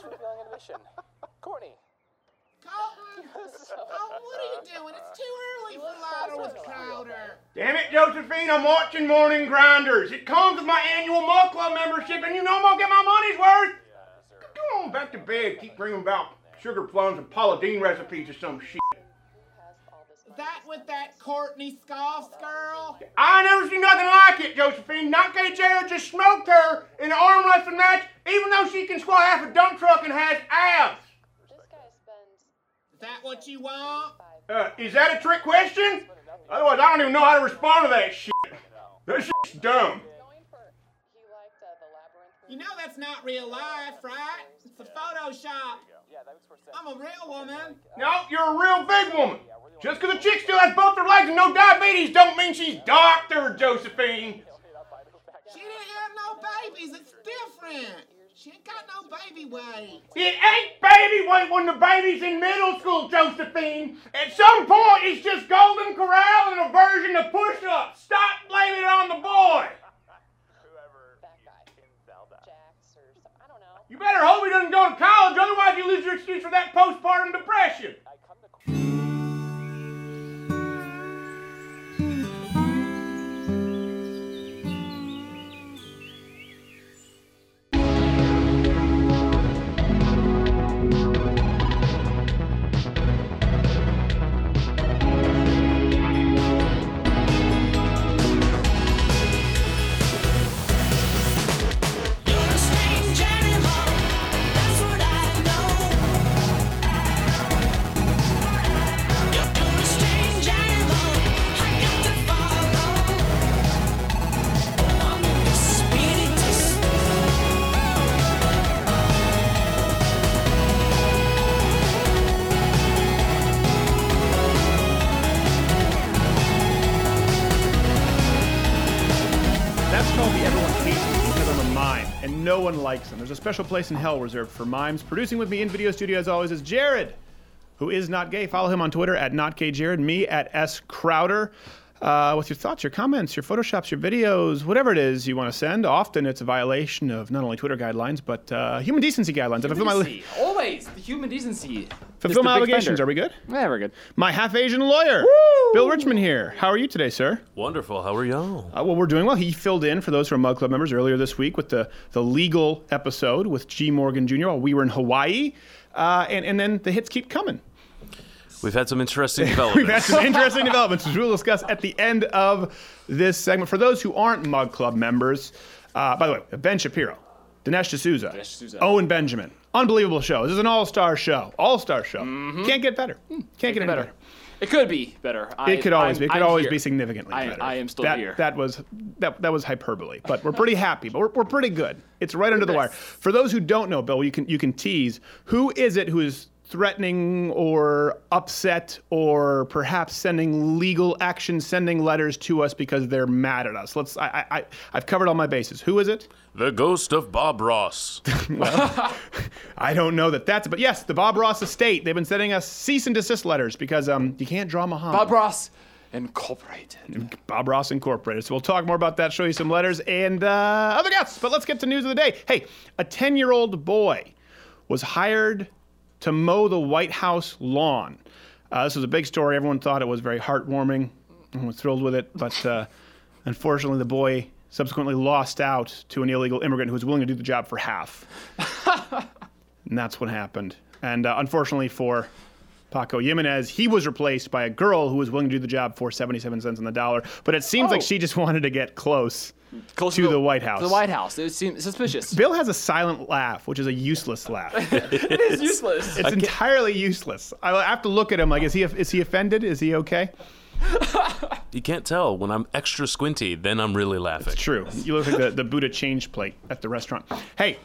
Thanks for feeling admission. Courtney. Colton! Oh, what are you doing? It's too early for Louder with Crowder. Damn it, Josephine, I'm watching Morning Grinders. It comes with my annual Mug Club membership, and you know I'm gonna get my money's worth. Go on back to bed. Keep bringing about sugar plums and Paula Deen recipes or some shit. That with that Courtney Scoffs girl? I never seen nothing like it, Josephine. Not K. Jared just smoked her in an arm wrestling match, even though she can squat half a dump truck and has abs. This guy spends Is that what you want? Uh, is that a trick question? Otherwise, I don't even know how to respond to that shit. That shit's dumb. You know that's not real life, right? It's a Photoshop. I'm a real woman. No, you're a real big woman. Just because a chick still has both her legs and no diabetes don't mean she's Dr. Josephine. She didn't have no babies. It's different. She ain't got no baby weight. It ain't baby weight when the baby's in middle school, Josephine. At some point, it's just Golden Corral and a version of push-ups. Stop blaming it on the boy. Whoever that guy is Jacks or I don't know. You better hope he doesn't go to college, otherwise you lose your excuse for that postpartum depression. There's a special place in hell reserved for mimes. Producing with me in video studio, as always, is Jared, who is not gay. Follow him on Twitter at notgayjared, me at s crowder. Uh, with your thoughts, your comments, your photoshops, your videos, whatever it is you want to send. Often it's a violation of not only Twitter guidelines but uh, human decency guidelines. If I my, Decency. Always the human decency. fulfill my obligations, fender. are we good? Yeah, we're good. My half Asian lawyer, Bill Richmond here. How are you today, sir? Wonderful. How are y'all? Uh, well, we're doing well. He filled in for those who are Mug Club members earlier this week with the, the legal episode with G. Morgan Jr. while we were in Hawaii. Uh, and, and then the hits keep coming. We've had some interesting developments. We've had some interesting developments, which we'll discuss at the end of this segment. For those who aren't Mug Club members, uh, by the way, Ben Shapiro, Dinesh D'Souza, D'Souza. Owen Benjamin. Unbelievable show. This is an all star show. All star show. Mm-hmm. Can't get better. Can't get any better. It could be better. I, It could always I'm- be. It could I'm always here. be significantly I- better. I am still that, here. That was that, that was hyperbole, but we're pretty happy. But we're, we're pretty good. It's right under the wire. For those who don't know, Bill, you can you can tease. Who is it who is threatening or upset or perhaps sending legal action, sending letters to us because they're mad at us? Let's. I I, I I've covered all my bases. Who is it? the ghost of Bob Ross. I don't know that that's. But yes, the Bob Ross estate. They've been sending us cease and desist letters because um you can't draw Muhammad. Bob Ross Incorporated. Bob Ross Incorporated. So we'll talk more about that, show you some letters and uh, other guests. But let's get to news of the day. Hey, a 10 year old boy was hired to mow the White House lawn. Uh, this was a big story. Everyone thought it was very heartwarming and was thrilled with it. But uh, unfortunately, the boy subsequently lost out to an illegal immigrant who was willing to do the job for half. and that's what happened. And uh, unfortunately for Paco Jimenez, he was replaced by a girl who was willing to do the job for 77 cents on the dollar. But it seems like Oh. she just wanted to get close. Close To the White House. To the White House. It seems suspicious. Bill has a silent laugh, which is a useless laugh. it is useless. It's entirely useless. I have to look at him like, is he is he offended? Is he okay? You can't tell when I'm extra squinty, then I'm really laughing. It's true. You look like the, the Buddha change plate at the restaurant. Hey,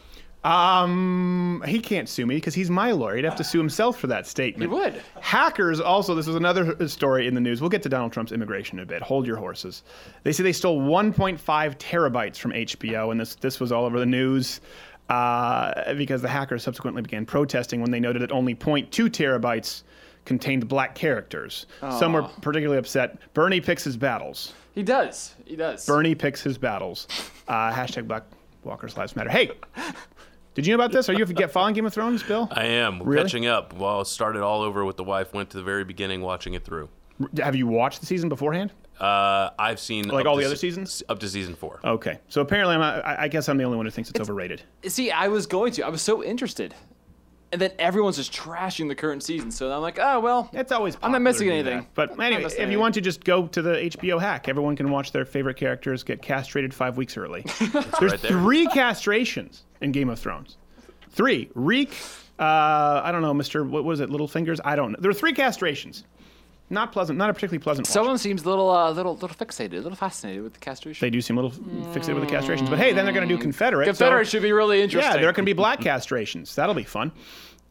um, he can't sue me because he's my lawyer. He'd have to sue himself for that statement. He would. Hackers also, this was another story in the news. We'll get to Donald Trump's immigration in a bit. Hold your horses. They say they stole 1.5 terabytes from HBO, and this, this was all over the news uh, because the hackers subsequently began protesting when they noted that only 0.2 terabytes contained black characters. Some were particularly upset. Bernie picks his battles. He does. He does. Bernie picks his battles. Uh, hashtag Black Walkers Lives Matter. Hey, Did you know about this? Are you get following Game of Thrones, Bill? I am Really? catching up. Well, started all over with the wife. Went to the very beginning, watching it through. Have you watched the season beforehand? Uh, I've seen Like all to the other se- seasons? up to season four. Okay, so apparently I'm not, I I guess I'm the only one who thinks it's, overrated. See, I was going to. I was so interested. And then everyone's just trashing the current season. So I'm like, oh, well. It's always I'm not missing anything. that. But anyway, if you want to just go to the HBO hack, everyone can watch their favorite characters get castrated five weeks early. There's right there. three castrations in Game of Thrones. Three. Reek, uh, I don't know, Mr. What was it, Little Fingers? I don't know. There are three castrations. Not pleasant, not a particularly pleasant watch. Someone seems a little, uh, little, little fixated, a little fascinated with the castration. They do seem a little fixated with the castrations. But hey, then they're going to do Confederate. so- Confederate should be really interesting. Yeah, there can be black castrations. That'll be fun.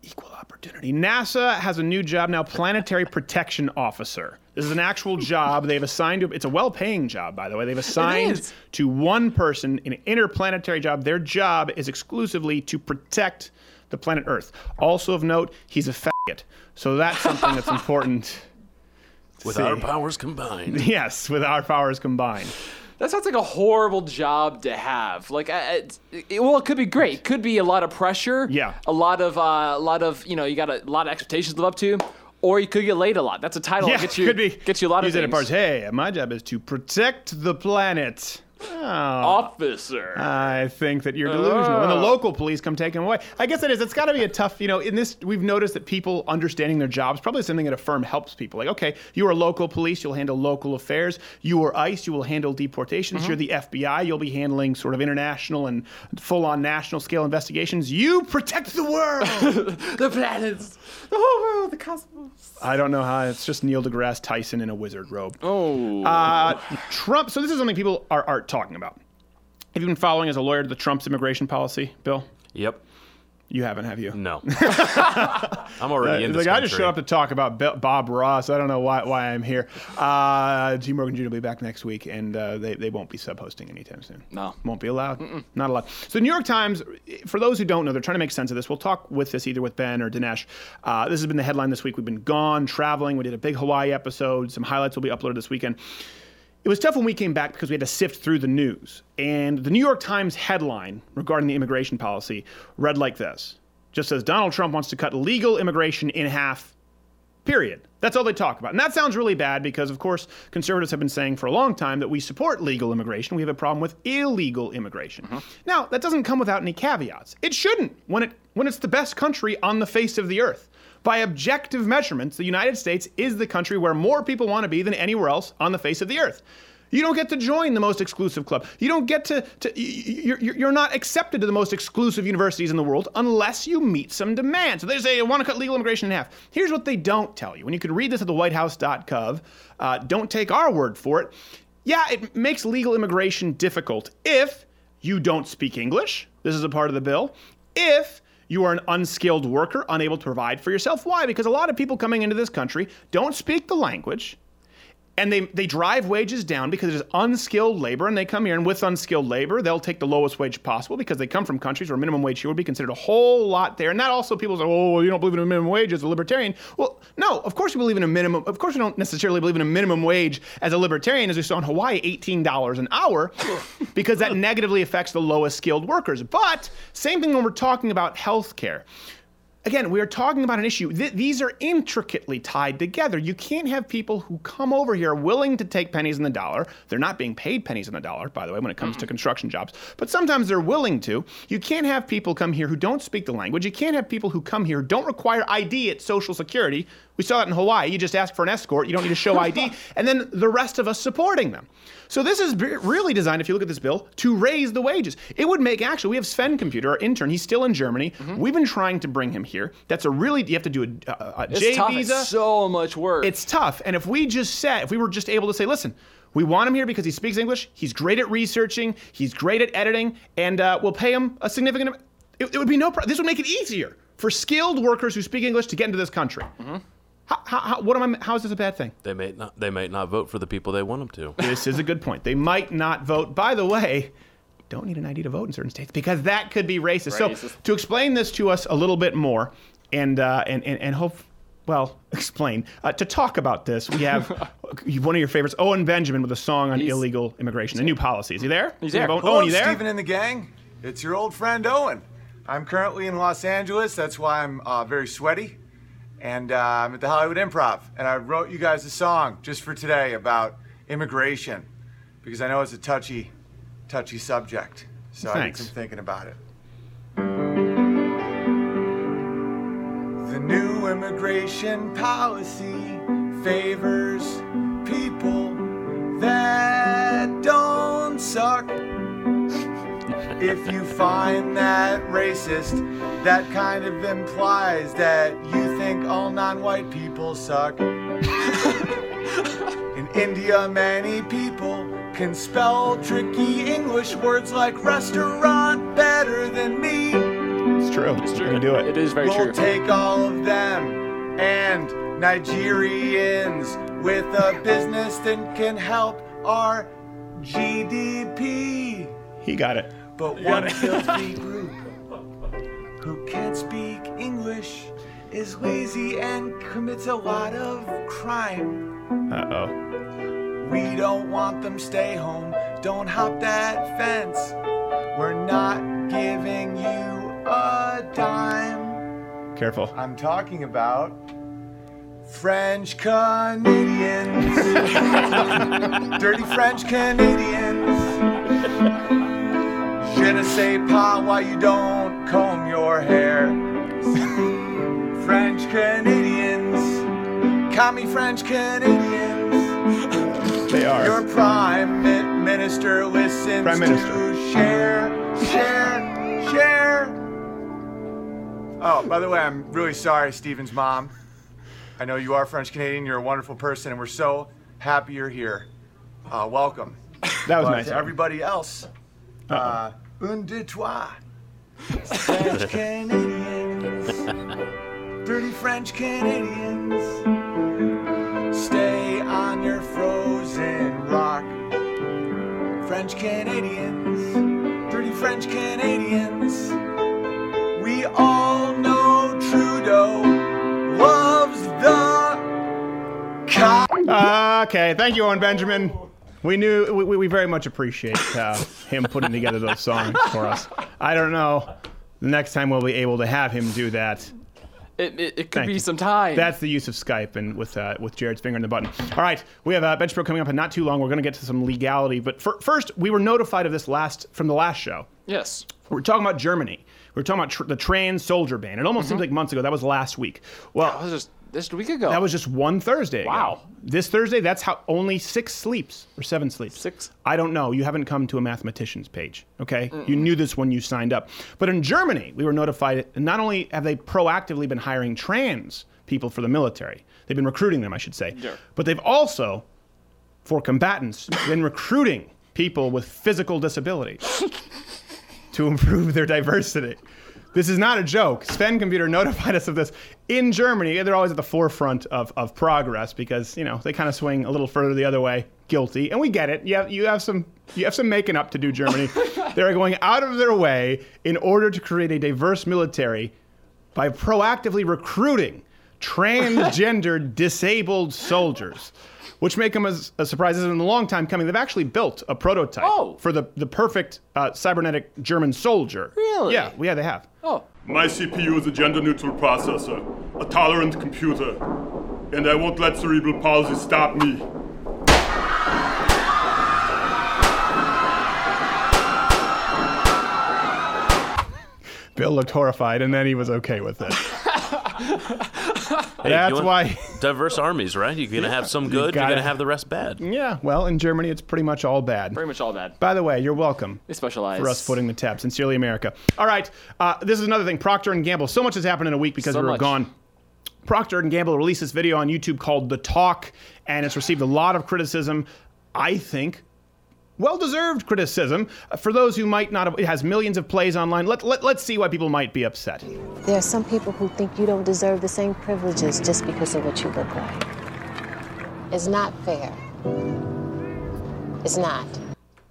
Equal opportunity. NASA has a new job now, Planetary Protection Officer. This is an actual job they've assigned to. It's a well-paying job, by the way. They've assigned to one person an interplanetary job. Their job is exclusively to protect the planet Earth. Also of note, he's a faggot. So that's something that's important. With see. our powers combined. Yes, with our powers combined. That sounds like a horrible job to have. Like, I- it, well, it could be great. It could be a lot of pressure. Yeah. A lot of, uh, a lot of, you know, you got a lot of expectations to live up to, or you could get laid a lot. That's a title. Yeah, that gets you, could be. gets you a lot of Use it at things. parts. Hey, my job is to protect the planet. Oh. Officer. I think that you're delusional. When the local police come take him away, I guess it is. It's got to be a tough, you know. In this, we've noticed that people understanding their jobs probably something that a firm helps people. Like, okay, you are local police, you'll handle local affairs. You are ICE, you will handle deportations. You're the FBI, you'll be handling sort of international and full-on national scale investigations. You protect the world. the planets. The whole world. The cosmos. I don't know how. It's just Neil deGrasse Tyson in a wizard robe. Oh. Uh, Trump. So this is something people are, are talking about. Have you been following as a lawyer the Trump's immigration policy, Bill? Yep. You haven't, have you? No. I'm already in He's this like, I just showed up to talk about Be- Bob Ross. I don't know why, why I'm here. Uh, G. Morgan Jr. will be back next week, and uh, they, they won't be sub hosting anytime soon. No. Won't be allowed. Not allowed. So, the New York Times, for those who don't know, they're trying to make sense of this. We'll talk with this either with Ben or Dinesh. Uh, this has been the headline this week. We've been gone, traveling. We did a big Hawaii episode. Some highlights will be uploaded this weekend. It was tough when we came back because we had to sift through the news. And the New York Times headline regarding the immigration policy read like this just says Donald Trump wants to cut legal immigration in half, period. That's all they talk about. And that sounds really bad because, of course, conservatives have been saying for a long time that we support legal immigration. We have a problem with illegal immigration. Mm-hmm. Now, that doesn't come without any caveats. It shouldn't when, it, when it's the best country on the face of the earth. By objective measurements, the United States is the country where more people want to be than anywhere else on the face of the earth. You don't get to join the most exclusive club. You don't get to, to you're you're not accepted to the most exclusive universities in the world unless you meet some demands. So they say, I want to cut legal immigration in half. Here's what they don't tell you. And you can read this at the whitehouse.gov. Uh, don't take our word for it. Yeah, it makes legal immigration difficult if you don't speak English. This is a part of the bill. If you are an unskilled worker, unable to provide for yourself. Why? Because a lot of people coming into this country don't speak the language and they, they drive wages down because it is unskilled labor and they come here and with unskilled labor they'll take the lowest wage possible because they come from countries where minimum wage here would be considered a whole lot there. And that also people say oh you don't believe in a minimum wage as a libertarian. Well no of course we believe in a minimum of course we don't necessarily believe in a minimum wage as a libertarian as we saw in hawaii $18 an hour because that negatively affects the lowest skilled workers. But same thing when we're talking about health care Again, we are talking about an issue. Th- these are intricately tied together. You can't have people who come over here willing to take pennies in the dollar. They're not being paid pennies in the dollar, by the way, when it comes to mm-hmm. construction jobs, but sometimes they're willing to. You can't have people come here who don't speak the language. You can't have people who come here who don't require ID at Social Security. We saw that in Hawaii. You just ask for an escort, you don't need to show ID, and then the rest of us supporting them. So this is really designed, if you look at this bill, to raise the wages. It would make actually. We have Sven Computer, our intern. He's still in Germany. Mm-hmm. We've been trying to bring him here. That's a really you have to do a, a, a It's J tough. visa. It's so much work. It's tough. And if we just said, if we were just able to say, listen, we want him here because he speaks English. He's great at researching. He's great at editing, and uh, we'll pay him a significant. It, it would be no. Pro- this would make it easier for skilled workers who speak English to get into this country. How, how, how, what am I? How is this a bad thing? They may not. They might not vote for the people they want them to. This is a good point. They might not vote. By the way, don't need an ID to vote in certain states because that could be racist. So to explain this to us a little bit more, and uh, and, and and hope. Well, explain. Uh, to talk about this, we have one of your favorites, Owen Benjamin, with a song on He's- illegal immigration, the new policy. Is he there? He's there. Owen, Hello, Owen, you there? Stephen and the gang. It's your old friend Owen. I'm currently in Los Angeles. That's why I'm uh, very sweaty. And uh, I'm at the Hollywood Improv. And I wrote you guys a song just for today about immigration because I know it's a touchy, touchy subject. So I did Thanks. some thinking about it. The new immigration policy favors people that don't suck. If you find that racist, that kind of implies that you think all non white people suck. In India, many people can spell tricky English words like restaurant better than me. It's true. It's true. You can do it. It is very We'll true. take all of them and Nigerians with a business that can help our GDP. He got it. But he one filthy group who can't speak English is lazy and commits a lot of crime. Uh oh. We don't want them stay home. Don't hop that fence. We're not giving you a dime. Careful. I'm talking about French Canadians. Dirty French Canadians. Je ne sais pas why you don't comb your hair. French Canadians. Call me French Canadians. They are. Your prime mi- minister listens Prime Minister. to share, share, share. Oh, by the way, I'm really sorry, Steven's mom. I know you are French Canadian. You're a wonderful person, and we're so happy you're here. Uh, welcome. That was But nice. to everybody else, uh, un deux trois. French Canadians, dirty French Canadians, Canadians, dirty French Canadians. We all know Trudeau loves the. Uh, okay, thank you, Owen Benjamin. We knew we- we very much appreciate uh, him putting together those songs for us. I don't know. The next time we'll be able to have him do that. It, it, it could Thank be you. some time. That's the use of Skype and with uh, with Jared's finger in the button. All right, we have uh, Ben Shapiro coming up in not too long. We're going to get to some legality, but fir- first, we were notified of this last from the last show. yes. We're talking about Germany. We're talking about tr- the trans soldier ban. It almost seems like months ago. That was last week. Well, That was just this a week ago. That was just one Thursday. ago. Wow. This Thursday, that's how only six sleeps or seven sleeps. Six? I don't know. You haven't come to a mathematician's page. Okay. You knew this when you signed up. But in Germany, we were notified. Not only have they proactively been hiring trans people for the military, they've been recruiting them, I should say. Sure. But they've also, for combatants, been recruiting people with physical disabilities to improve their diversity. This is not a joke. Sven Computer notified us of this in Germany. They're always at the forefront of, of progress because you know they kind of swing a little further the other way. Guilty, and we get it. You have, you have some you have some making up to do, Germany. They're going out of their way in order to create a diverse military by proactively recruiting transgender disabled soldiers, which make them as a surprise. This has been a long time coming. They've actually built a prototype Oh. for the, the perfect uh, cybernetic German soldier. Really? Yeah, yeah, they have. Oh. My CPU is a gender neutral processor, a tolerant computer, and I won't let cerebral palsy stop me. Bill looked horrified, and then he was okay with it. Hey, That's why. diverse armies, right? You're gonna have some good. You're gotta- gonna have the rest bad. Yeah, well, in Germany, it's pretty much all bad. Pretty much all bad. By the way, you're welcome. They specialize. for us footing the tab. Sincerely, America. All right, uh, this is another thing. Procter and Gamble. So much has happened in a week because So we were much. gone. Procter and Gamble released this video on YouTube called "The Talk," and it's received a lot of criticism. I think. Well-deserved criticism Uh, for those who might not have. It has millions of plays online. Let, let, let's see why people might be upset. There are some people who think you don't deserve the same privileges just because of what you look like. It's not fair. It's not.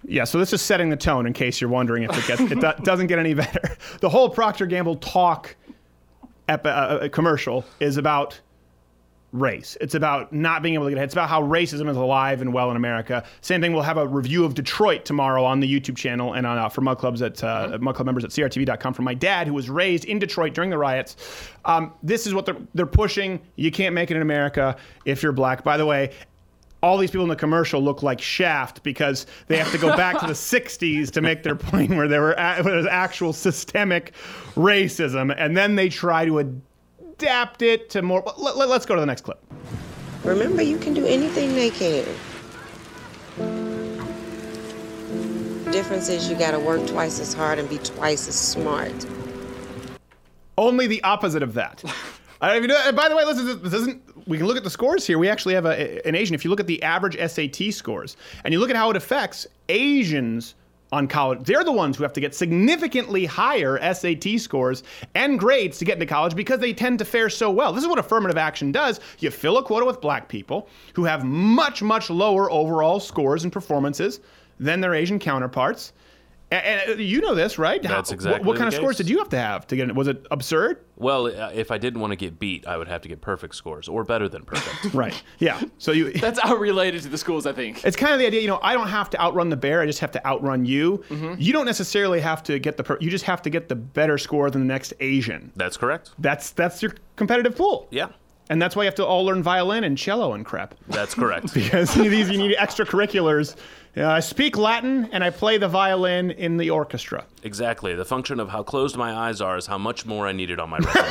Yeah, so this is setting the tone in case you're wondering if it gets it do- doesn't get any better. The whole Procter Gamble talk ep- uh, uh, commercial is about race. It's about not being able to get ahead. It's about how racism is alive and well in America. Same thing. We'll have a review of Detroit tomorrow on the YouTube channel and on uh, for Mug Clubs at uh, Mug Club members at CRTV.com from my dad, who was raised in Detroit during the riots. Um, this is what they're they're pushing. You can't make it in America if you're black. By the way. All these people in the commercial look like Shaft because they have to go back to the 60s to make their point where there were a- where there's actual systemic racism, and then they try to adapt it to more. Let, let, let's go to the next clip. Remember, you can do anything they can. Difference is you gotta work twice as hard and be twice as smart. Only the opposite of that. I don't even know. and By the way, listen, this isn't. We can look at the scores here. We actually have a, an Asian. If you look at the average SAT scores and you look at how it affects Asians on college, they're the ones who have to get significantly higher SAT scores and grades to get into college because they tend to fare so well. This is what affirmative action does. You fill a quota with black people who have much, much lower overall scores and performances than their Asian counterparts. And, and you know this, right? That's exactly What, what kind the of scores did you have to have to get in? Was it absurd? Well, uh, if I didn't want to get beat, I would have to get perfect scores or better than perfect. Right. Yeah. So you. That's related to the schools, I think. It's kind of the idea, you know, I don't have to outrun the bear, I just have to outrun you. Mm-hmm. You don't necessarily have to get the per- you just have to get the better score than the next Asian. That's correct. That's that's your competitive pool. Yeah, And that's why you have to all learn violin and cello and crap. that's correct. Because these you need extracurriculars. Uh, I speak Latin and I play the violin in the orchestra. exactly. The function of how closed my eyes are is how much more I needed on my resume.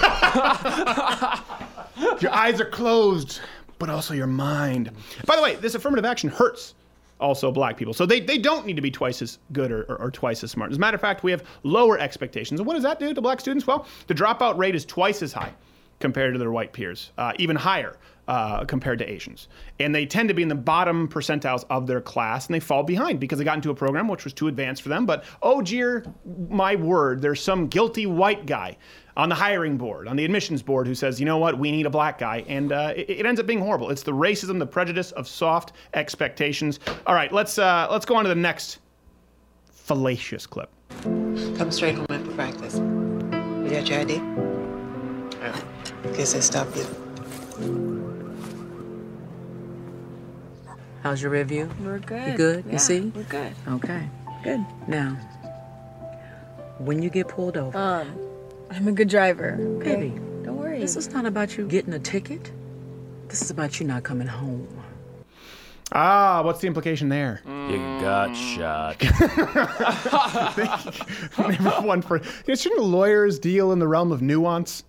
Your eyes are closed, but also your mind. By the way, this affirmative action hurts also black people. So they, they don't need to be twice as good or, or, or twice as smart. As a matter of fact, we have lower expectations. And what does that do to black students? Well, the dropout rate is twice as high compared to their white peers, uh, even higher uh, compared to Asians. And they tend to be in the bottom percentiles of their class, and they fall behind because they got into a program which was too advanced for them. But oh, dear, my word, there's some guilty white guy on the hiring board, on the admissions board, who says, you know what, we need a black guy. And uh, it, it ends up being horrible. It's the racism, the prejudice of soft expectations. All right, let's, uh, let's go on to the next fallacious clip. Come straight home after practice. You got your ID? Oh, guess they stopped you. How's your review? We're good. You good? Yeah, you see? We're good. Okay, good. Now, when you get pulled over, Um, I'm a good driver. Okay? baby, Don't worry. this is not about you getting a ticket. This is about you not coming home. Ah, what's the implication there? you got shot. Never one for. You know, shouldn't lawyers deal in the realm of nuance?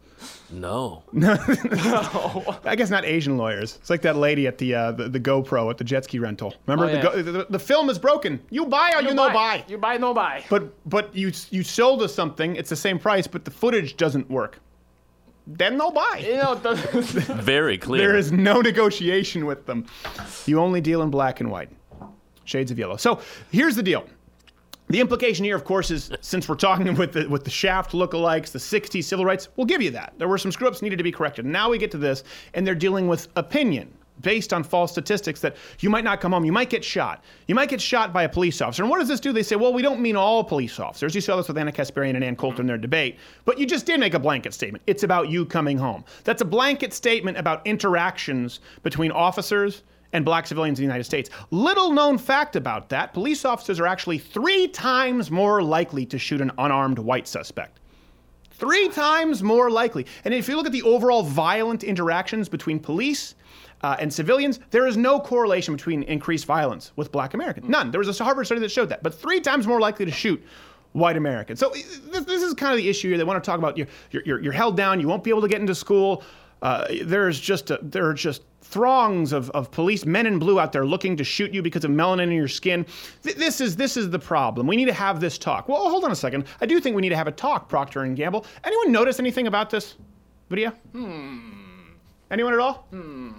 No. no. I guess not Asian lawyers. It's like that lady at the uh, the, the GoPro at the jet ski rental. Remember, Oh, the, yeah. go, the the film is broken. You buy or you, no buy. You buy, no buy. But but you you sold us something. It's the same price, but the footage doesn't work. Then no buy. You know, the, Very clear. There is no negotiation with them. You only deal in black and white, shades of yellow. So here's the deal. The implication here, of course, is since we're talking with the with the Shaft lookalikes, the '60s civil rights, we'll give you that. There were some screw ups needed to be corrected. Now we get to this, and they're dealing with opinion based on false statistics that you might not come home, you might get shot, you might get shot by a police officer. And what does this do? They say, well, we don't mean all police officers. You saw this with Ana Kasparian and Ann Coulter in their debate, but you just did make a blanket statement. It's about you coming home. That's a blanket statement about interactions between officers and black civilians in the United States. Little known fact about that police officers are actually three times more likely to shoot an unarmed white suspect. Three times more likely. And if you look at the overall violent interactions between police uh, and civilians, there is no correlation between increased violence with black Americans. None. There was a Harvard study that showed that. But three times more likely to shoot white Americans. So this, this is kind of the issue here. They want to talk about you're, you're, you're held down, you won't be able to get into school. Uh, there's just a, there are just throngs of, of police men in blue out there looking to shoot you because of melanin in your skin. Th- this is this is the problem. We need to have this talk. Well, hold on a second. I do think we need to have a talk, Procter and Gamble. Anyone notice anything about this video? Hmm. Anyone at all? Hmm.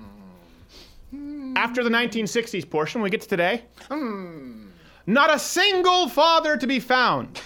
After the 1960s portion, we get to today. Hmm. Not a single father to be found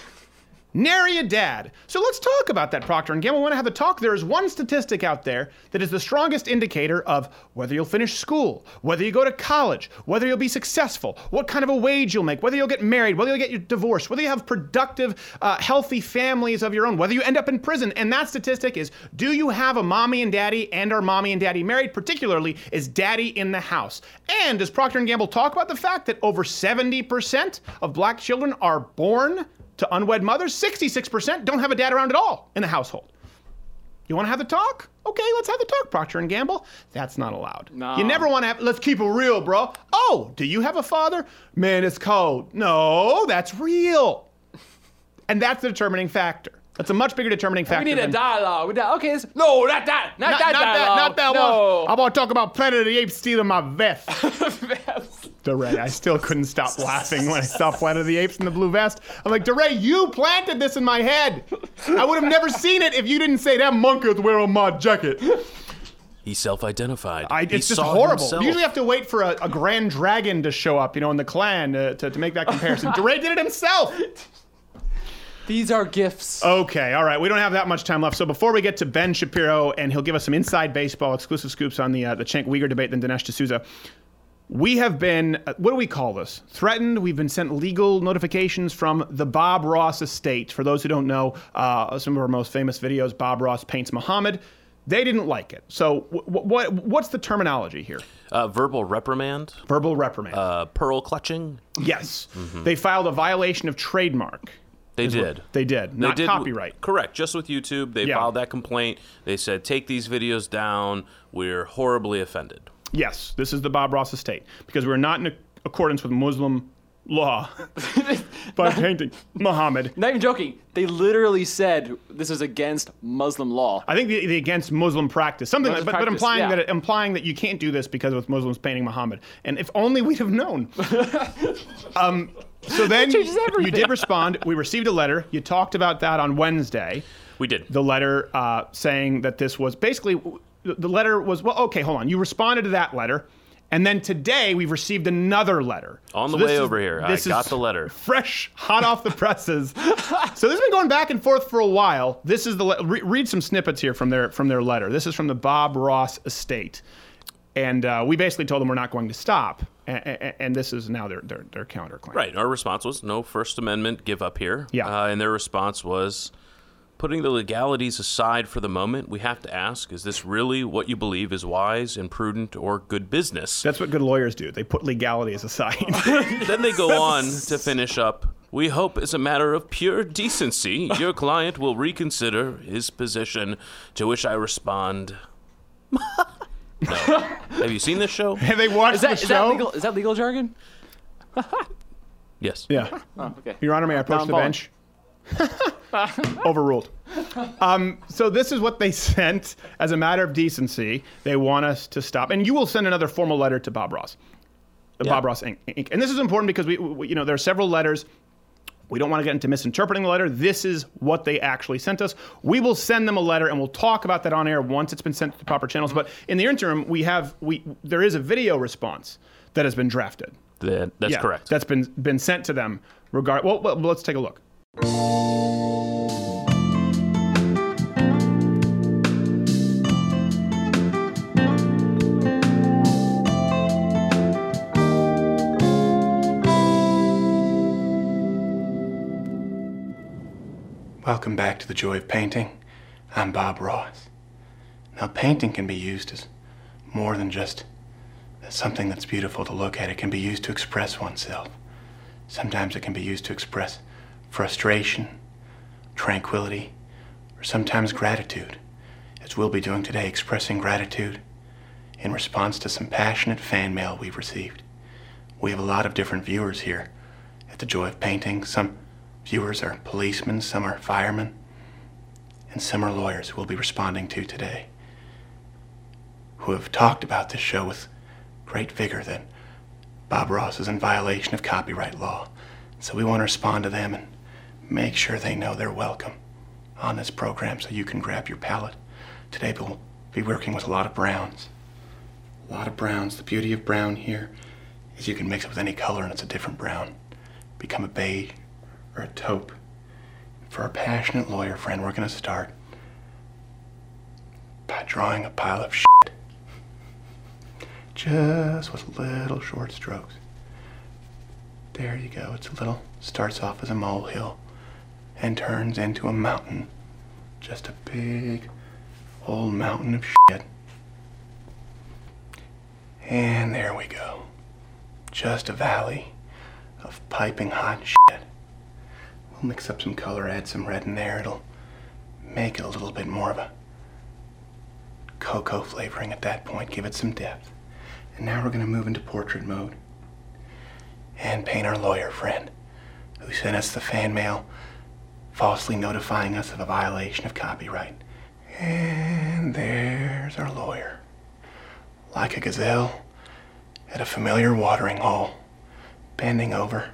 Nary a dad. So let's talk about that, Procter and Gamble. Want to have a talk. There is one statistic out there that is the strongest indicator of whether you'll finish school, whether you go to college, whether you'll be successful, what kind of a wage you'll make, whether you'll get married, whether you'll get divorced, whether you have productive, uh, healthy families of your own, whether you end up in prison. And that statistic is: Do you have a mommy and daddy, and are mommy and daddy married? Particularly, is daddy in the house? And does Procter and Gamble talk about the fact that over 70% of black children are born to unwed mothers, 66% don't have a dad around at all in the household. You want to have the talk? Okay, let's have the talk, Procter and Gamble. That's not allowed. No. You never want to have. Let's keep it real, bro. Oh, do you have a father? Man, it's cold. No, that's real. And that's the determining factor. That's a much bigger determining factor. We need a dialogue. Okay, it's- no, not that. Not, that not dialogue. That, not that no. one. I want to talk about Planet of the Apes stealing my vest. DeRay, I still couldn't stop laughing when I saw Planet of the Apes in the blue vest. I'm like, DeRay, you planted this in my head. I would have never seen it if you didn't say that monkey monkey's wearing my jacket. He self-identified. I, He it's just saw horrible. himself. You usually have to wait for a, a grand dragon to show up, you know, in the Klan uh, to, to make that comparison. DeRay did it himself. These are gifts. Okay, all right. We don't have that much time left. So before we get to Ben Shapiro and he'll give us some inside baseball exclusive scoops on the uh, the Cenk Uygur debate, then Dinesh D'Souza. We have been, uh, what do we call this? Threatened. We've been sent legal notifications from the Bob Ross estate. For those who don't know, uh, some of our most famous videos, Bob Ross paints Muhammad. They didn't like it. So, what what's the terminology here? Uh, verbal reprimand. Verbal reprimand. Uh, pearl clutching. yes. They filed a violation of trademark. They did. They did. Not did- copyright. Correct. Just with YouTube, they Yeah. filed that complaint. They said, "Take these videos down. We're horribly offended." Yes, this is the Bob Ross estate because we're not in accordance with Muslim law by painting Muhammad. Not even joking. They literally said this is against Muslim law. I think the, the against Muslim practice, something, Muslim but, but practice, implying yeah. that implying that you can't do this because with Muslims painting Muhammad. And if only we'd have known. um, so then you did respond. We received a letter. You talked about that on Wednesday. We did. The letter uh, saying that this was basically the letter was well. Okay, hold on. You responded to that letter. And then today we've received another letter. On the So this way is- over here, I got the letter. fresh, hot off the presses. so this has been going back and forth for a while. This is the le- re- read some snippets here from their from their letter. This is from the Bob Ross estate, and uh, we basically told them we're not going to stop. And, and this is now their their, their counterclaim. Right. Our response was no First Amendment give up here. Yeah. Uh, and their response was putting the legalities aside for the moment, we have to ask is this really what you believe is wise and prudent or good business? That's what good lawyers do. They put legalities aside. then they go on to finish up. We hope, as a matter of pure decency, your client will reconsider his position. To which I respond, No. Have you seen this show? Have they watched Is that, the is show? that legal? Is that legal jargon? Yes. Yeah. Oh, okay. Your Honor, may I approach I'm the following. bench? Overruled. Um, so this is what they sent as a matter of decency. They want us to stop, and you will send another formal letter to Bob Ross, the Yeah. Bob Ross Inc. Inc. And this is important because we, we, you know, there are several letters. We don't want to get into misinterpreting the letter. This is what they actually sent us. We will send them a letter, and we'll talk about that on air once it's been sent to the proper channels. But in the interim, we have we there is a video response that has been drafted. That, that's Yeah, correct. That's been been sent to them. Regard. Well, well, let's take a look. Welcome back to the Joy of Painting. I'm Bob Ross. Now, painting can be used as more than just something that's beautiful to look at. It can be used to express oneself. Sometimes it can be used to express frustration, tranquility, or sometimes gratitude, as we'll be doing today, expressing gratitude in response to some passionate fan mail we've received. We have a lot of different viewers here at the Joy of Painting. Some viewers are policemen, some are firemen, and some are lawyers we'll be responding to today, who have talked about this show with great vigor that Bob Ross is in violation of copyright law. So we want to respond to them and make sure they know they're welcome on this program so you can grab your palette. Today we'll be working with a lot of browns. A lot of browns. The beauty of brown here is you can mix it with any color and it's a different brown. Become a beige or a taupe. For our passionate lawyer friend, we're going to start by drawing a pile of shit. Just with little short strokes. There you go. It's a little, starts off as a molehill and turns into a mountain. Just a big old mountain of shit. And there we go. Just a valley of piping hot shit. We'll mix up some color, add some red in there. It'll make it a little bit more of a cocoa flavoring at that point, give it some depth. And now we're going to move into portrait mode and paint our lawyer friend who sent us the fan mail falsely notifying us of a violation of copyright. And there's our lawyer, like a gazelle at a familiar watering hole, bending over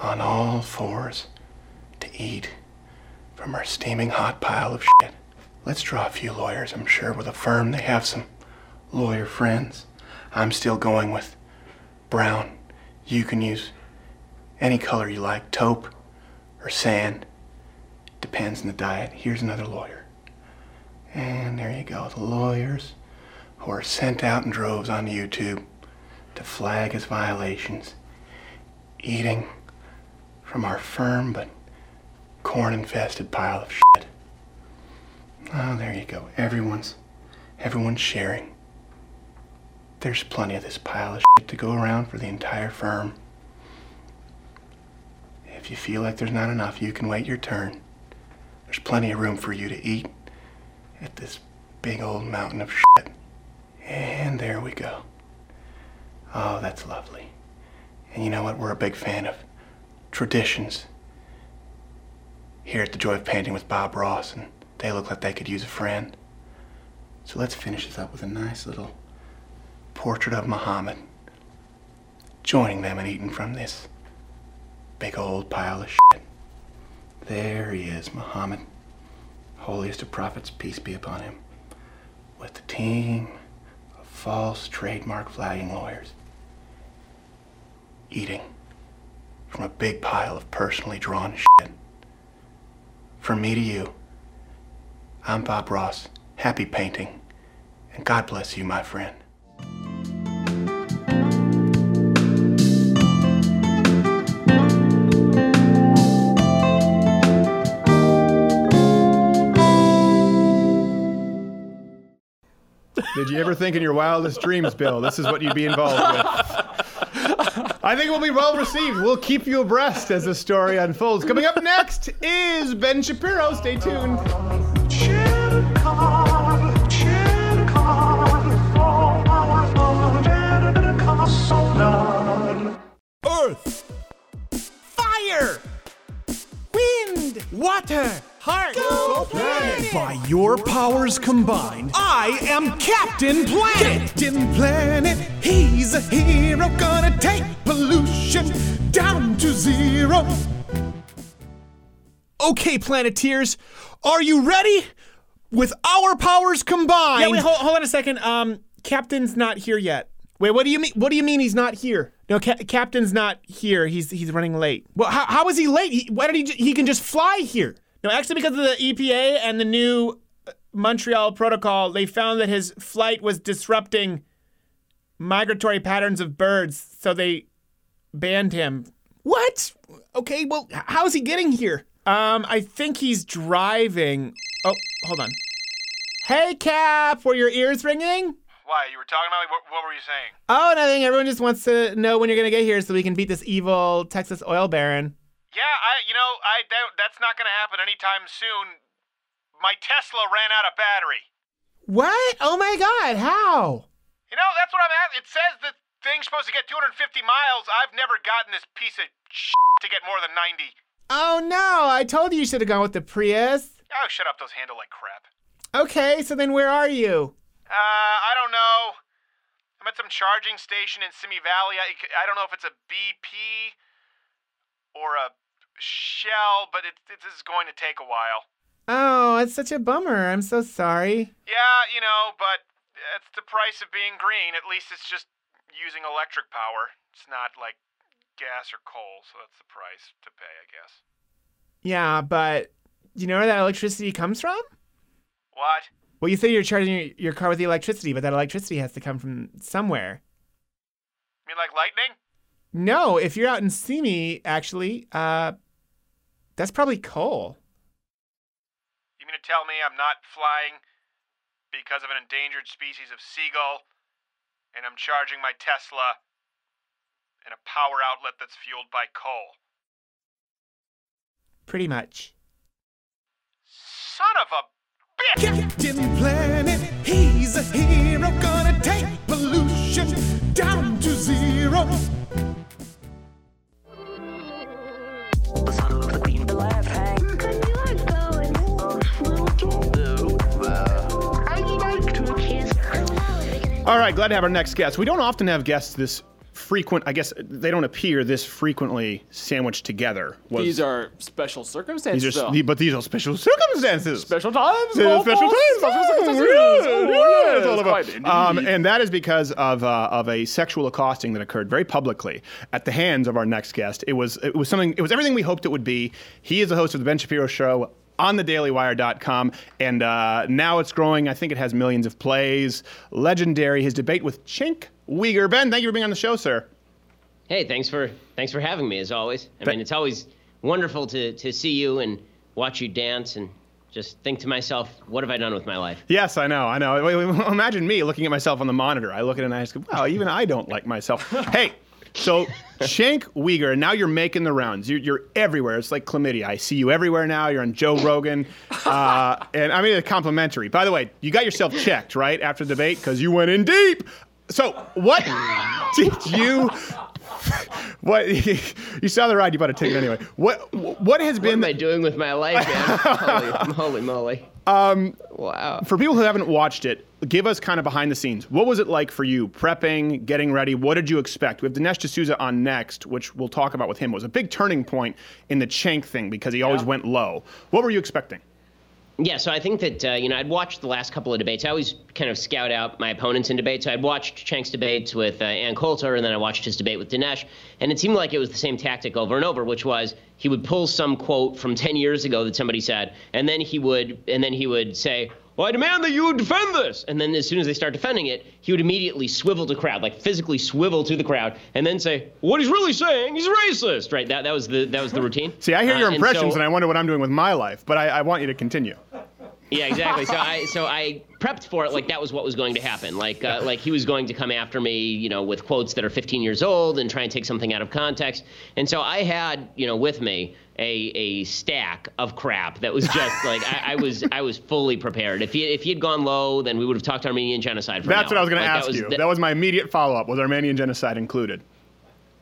on all fours to eat from our steaming hot pile of shit. Let's draw a few lawyers. I'm sure with a firm they have some lawyer friends. I'm still going with brown. You can use any color you like, taupe or sand. Depends on the diet. Here's another lawyer. And there you go, the lawyers who are sent out in droves on YouTube to flag as violations, eating from our firm but corn infested pile of shit. Oh, there you go. Everyone's everyone's sharing. There's plenty of this pile of shit to go around for the entire firm. If you feel like there's not enough, you can wait your turn. There's plenty of room for you to eat at this big old mountain of shit. And there we go. Oh, that's lovely. And you know what? We're a big fan of traditions here at the Joy of Painting with Bob Ross, and they look like they could use a friend. So let's finish this up with a nice little portrait of Muhammad, joining them and eating from this big old pile of shit. There he is, Muhammad, holiest of prophets, peace be upon him, with the team of false trademark flagging lawyers, eating from a big pile of personally drawn shit. From me to you, I'm Bob Ross. Happy painting, and God bless you, my friend. Did you ever think in your wildest dreams, Bill, this is what you'd be involved with? I think we'll be well received. We'll keep you abreast as the story unfolds. Coming up next is Ben Shapiro. Stay tuned. Earth, fire, wind, water, heart. Go planet. By your powers combined, I am Captain Planet. Captain Planet, he's a hero, gonna take pollution down to zero. Okay, Planeteers, are you ready? With our powers combined. Yeah, wait, hold, hold on a second. Um, Captain's not here yet. Wait, what do you mean? What do you mean he's not here? No, ca- Captain's not here. He's he's running late. Well, how, how is he late? He, why did he? ju- He can just fly here. No, actually, because of the EPA and the new uh, Montreal Protocol, they found that his flight was disrupting migratory patterns of birds, so they banned him. What? Okay, well, how is he getting here? Um, I think he's driving. Oh, hold on. Hey, Cap, were your ears ringing? Why? You were talking about me? What, what were you saying? Oh, nothing. Everyone just wants to know when you're gonna get here so we can beat this evil Texas oil baron. Yeah, I. You know, I. That, that's not going to happen anytime soon. My Tesla ran out of battery. What? Oh my God! How? You know, that's what I'm at. It says the thing's supposed to get 250 miles. I've never gotten this piece of shit to get more than 90. Oh no! I told you you should have gone with the Prius. Oh, shut up. Those handle like crap. Okay, so then where are you? Uh, I don't know. I'm at some charging station in Simi Valley. I, I don't know if it's a BP or a Shell, but it, it, this is going to take a while. Oh, it's such a bummer. I'm so sorry. Yeah, you know, but it's the price of being green. At least it's just using electric power. It's not like gas or coal, so that's the price to pay, I guess. Yeah, but do you know where that electricity comes from? What? Well, you say you're charging your, your car with the electricity, but that electricity has to come from somewhere. You mean like lightning? No, if you're out in Simi, actually, uh, that's probably coal. You mean to tell me I'm not flying because of an endangered species of seagull and I'm charging my Tesla in a power outlet that's fueled by coal? Pretty much. Son of a bitch! Captain Planet, he's a hero, All right, glad to have our next guest. We don't often have guests this frequent. I guess they don't appear this frequently sandwiched together. Was- These are special circumstances. these are, though. but these are special circumstances. Special times. Special times. Special circumstances. Yeah, yeah, yes, it's all about- Um, and that is because of uh, of a sexual accosting that occurred very publicly at the hands of our next guest. It was it was something. It was everything we hoped it would be. He is the host of the Ben Shapiro Show on thedailywire.com and uh, now it's growing i think it has millions of plays legendary his debate with Cenk Uygur. ben thank you for being on the show sir Hey, thanks for thanks for having me as always. I mean, it's always wonderful to to see you and watch you dance and just think to myself, what have I done with my life? Yes, I know, I know. Imagine me looking at myself on the monitor. I look at it and I go, wow, even I don't like myself. hey, so Shank Uygur, now you're making the rounds. You're, you're everywhere. It's like chlamydia. I see you everywhere now. You're on Joe Rogan. Uh, and I mean, it's complimentary. By the way, you got yourself checked, right, after the debate? Because you went in deep. So, what did you. What you saw the ride? You bought a ticket anyway. What what has been? What am I doing with my life, man? holy, holy moly! Um, wow. For people who haven't watched it, give us kind of behind the scenes. What was it like for you prepping, getting ready? What did you expect? We have Dinesh D'Souza on next, which we'll talk about with him. It was a big turning point in the Chank thing because he always went low. What were you expecting? Yeah, so I think that uh, you know I'd watched the last couple of debates. I always kind of scout out my opponents in debates. So I'd watched Chank's debates with uh, Ann Coulter, and then I watched his debate with Dinesh, and it seemed like it was the same tactic over and over, which was he would pull some quote from 10 years ago that somebody said, and then he would and then he would say. Well, I demand that you defend this. And then as soon as they start defending it, he would immediately swivel to crowd, like physically swivel to the crowd, and then say, "What he's really saying, he's racist." Right? That that was the that was the routine. See, I hear Uh, your and impressions, so- and I wonder what I'm doing with my life, but I, I want you to continue. Yeah, exactly. So I so I prepped for it like that was what was going to happen. Like uh, like he was going to come after me, you know, with quotes that are 15 years old and try and take something out of context. And so I had, you know, with me a a stack of crap that was just like I, I was I was fully prepared. If he if he had gone low, then we would have talked Armenian genocide. That's what I was going to ask that you. the- that was my immediate follow up. Was Armenian genocide included?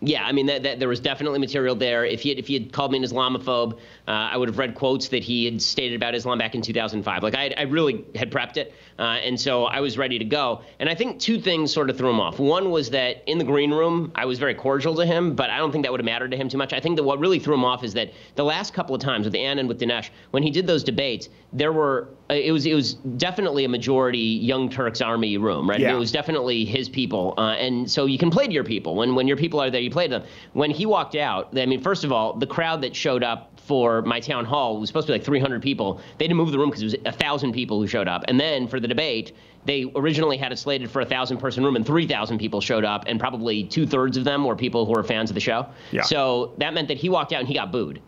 Yeah, I mean, that, that, there was definitely material there. If he had, if he had called me an Islamophobe, uh, I would have read quotes that he had stated about Islam back in 2005. Like I, I really had prepped it, uh, and so I was ready to go. And I think two things sort of threw him off. One was that in the green room, I was very cordial to him, but I don't think that would have mattered to him too much. I think that what really threw him off is that the last couple of times with Ann and with Dinesh, when he did those debates, there were uh, it was it was definitely a majority Young Turks Army room, right? Yeah. It was definitely his people, uh, and so you can play to your people. When when your people are there, you play to them. When he walked out, I mean, first of all, the crowd that showed up for my town hall it was supposed to be like 300 people. They didn't move the room because it was a thousand people who showed up. And then for the debate, they originally had it slated for a thousand person room, and 3,000 people showed up, and probably two thirds of them were people who were fans of the show. Yeah. So that meant that he walked out and he got booed.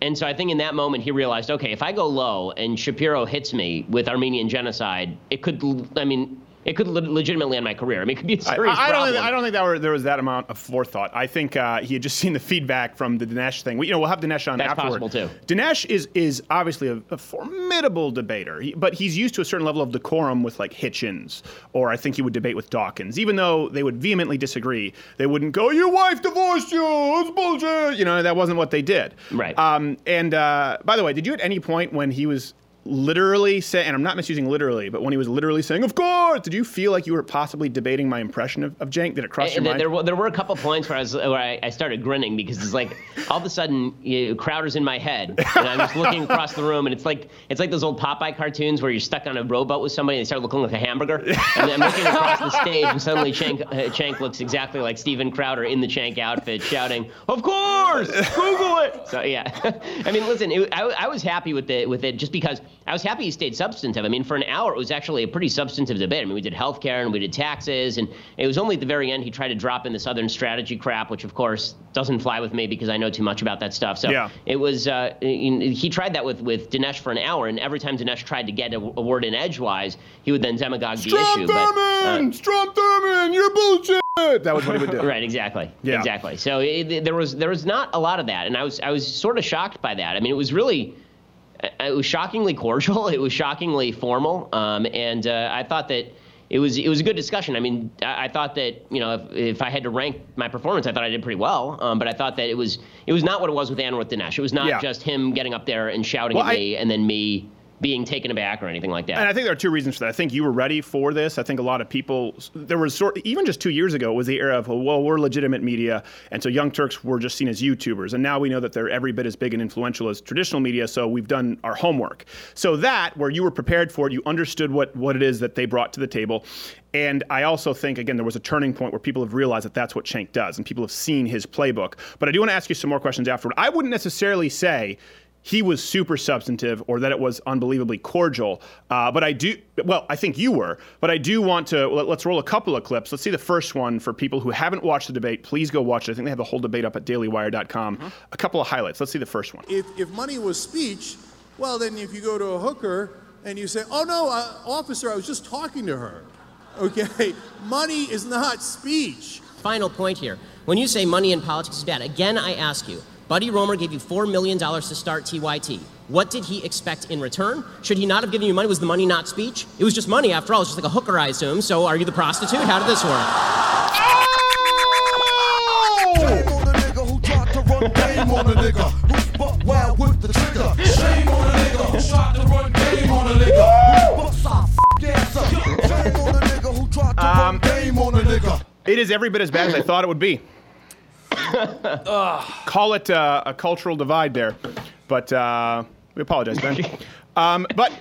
And so I think in that moment he realized, okay, if I go low and Shapiro hits me with Armenian genocide, it could, I mean, it could le- legitimately end my career. I mean, it could be a I, serious I don't problem. think, I don't think that were, there was that amount of forethought. I think uh, he had just seen the feedback from the Dinesh thing. We, you know, we'll have Dinesh on That's afterward. possible, too. Dinesh is is obviously a, a formidable debater, he, but he's used to a certain level of decorum with like Hitchens, or I think he would debate with Dawkins. Even though they would vehemently disagree, they wouldn't go, "Your wife divorced you. It's bullshit." You know, that wasn't what they did. Right. Um, and uh, by the way, did you at any point when he was literally saying, and I'm not misusing literally, but when he was literally saying, "Of course," did you feel like you were possibly debating my impression of, of Jank? Did it cross And your there, mind? there, were, there were a couple points where I was where I, I started grinning because it's like all of a sudden you, Crowder's in my head and I'm just looking across the room and it's like it's like those old Popeye cartoons where you're stuck on a rowboat with somebody and they start looking like a hamburger and I'm looking across the stage and suddenly Chank, uh, Chank looks exactly like Steven Crowder in the Chank outfit shouting, "Of course, Google it!" So yeah, I mean, listen, it, I, I was happy with it with it just because I was happy he stayed substantive. I mean, for an hour, it was actually a pretty substantive debate. I mean, we did healthcare and we did taxes, and it was only at the very end he tried to drop in the Southern strategy crap, which of course doesn't fly with me because I know too much about that stuff. So Yeah. it was uh, he tried that with with Dinesh for an hour, and every time Dinesh tried to get a, a word in edgewise, he would then demagogue the Strom issue. But, uh, Thurmond! Strom Thurmond! You're bullshit! That was what he would do. Right, exactly. Yeah. Exactly. So it, there was there was not a lot of that, and I was I was sort of shocked by that. I mean, it was really uh, it was shockingly cordial. It was shockingly formal, um, and uh, I thought that it was it was a good discussion. I mean, I, I thought that you know if, if I had to rank my performance, I thought I did pretty well. Um, but I thought that it was it was not what it was with Ann or Dinesh. It was not Yeah. just him getting up there and shouting Well, at I- me, and then me being taken aback or anything like that. And I think there are two reasons for that. I think you were ready for this. I think a lot of people, there was sort, even just two years ago, was the era of, well, we're legitimate media, and so Young Turks were just seen as YouTubers, and now we know that they're every bit as big and influential as traditional media. So we've done our homework. So that, where you were prepared for it, you understood what what it is that they brought to the table. And I also think, again, there was a turning point where people have realized that that's what Shank does, and people have seen his playbook. But I do want to ask you some more questions afterward. I wouldn't necessarily say he was super substantive or that it was unbelievably cordial. Uh, but I do, well, I think you were, but I do want to, let, us roll a couple of clips. Let's see the first one for people who haven't watched the debate. Please go watch it. I think they have the whole debate up at dailywire.com. A couple of highlights. Let's see the first one. If, if money was speech, well, then if you go to a hooker and you say, oh no, uh, officer, I was just talking to her. Okay, money is not speech. Final point here. When you say money in politics is bad, again, I ask you, Buddy Roemer gave you $4 million to start TYT. What did he expect in return? Should he not have given you money? Was the money not speech? It was just money, after all. It's just like a hooker, I assume. So are you the prostitute? How did this work? Game on a nigga who's buck wild with the trigger. Shame on a nigga who tried to run game on a nigga. Who bucks our f- ass up. Shame on a nigga who tried to run Um, game on a nigga. It is every bit as bad as I thought it would be. Call it uh, a cultural divide there, but uh, we apologize, Ben. Um, but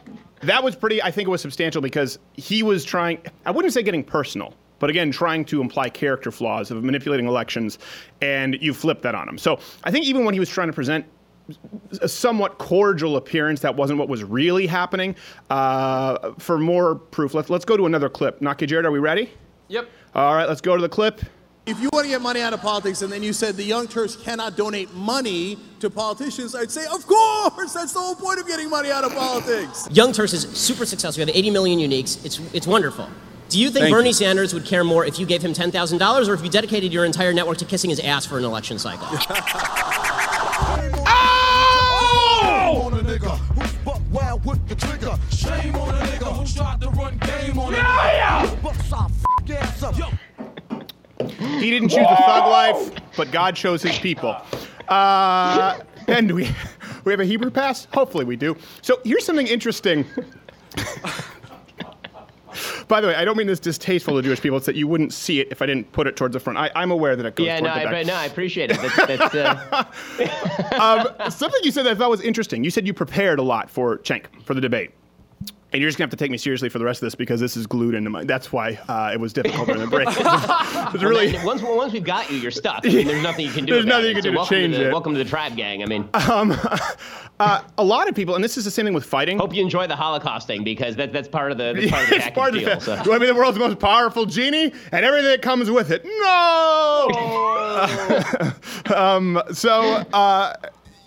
that was pretty. I think it was substantial because he was trying. I wouldn't say getting personal, but again, trying to imply character flaws of manipulating elections, and you flipped that on him. So I think even when he was trying to present a somewhat cordial appearance. That wasn't what was really happening. Uh, for more proof, let's let's go to another clip. Naki Jared, are we ready? Yep. All right, let's go to the clip. If you want to get money out of politics and then you said the Young Turks cannot donate money to politicians, I'd say, of course, that's the whole point of getting money out of politics. Young Turks is super successful. We have 80 million uniques. It's, it's wonderful. Do you think Thank Bernie you. Sanders would care more if you gave him $10,000 or if you dedicated your entire network to kissing his ass for an election cycle? Oh! on He didn't choose the thug life, but God chose his people. Uh, and we we have a Hebrew pass. Hopefully, we do. So here's something interesting. By the way, I don't mean this distasteful to Jewish people. It's that you wouldn't see it if I didn't put it towards the front. I, I'm aware that it goes yeah, no, the back. I, no, I appreciate it. That's, that's, uh, um, something you said that I thought was interesting. You said you prepared a lot for Cenk for the debate. And you're just gonna have to take me seriously for the rest of this because this is glued into my. That's why uh, it was difficult during the break. It well, really. once, once we've got you, you're stuck. I mean, there's nothing you can do. There's nothing you can So do to welcome change the, it. Welcome to the tribe gang. I mean, Um, uh, a lot of people, and this is the same thing with fighting. hope you enjoy the Holocaust thing because that, that's part of the that's part of the it's part of deal. the. so. Do I be the world's most powerful genie and everything that comes with it? No. um, so. Uh,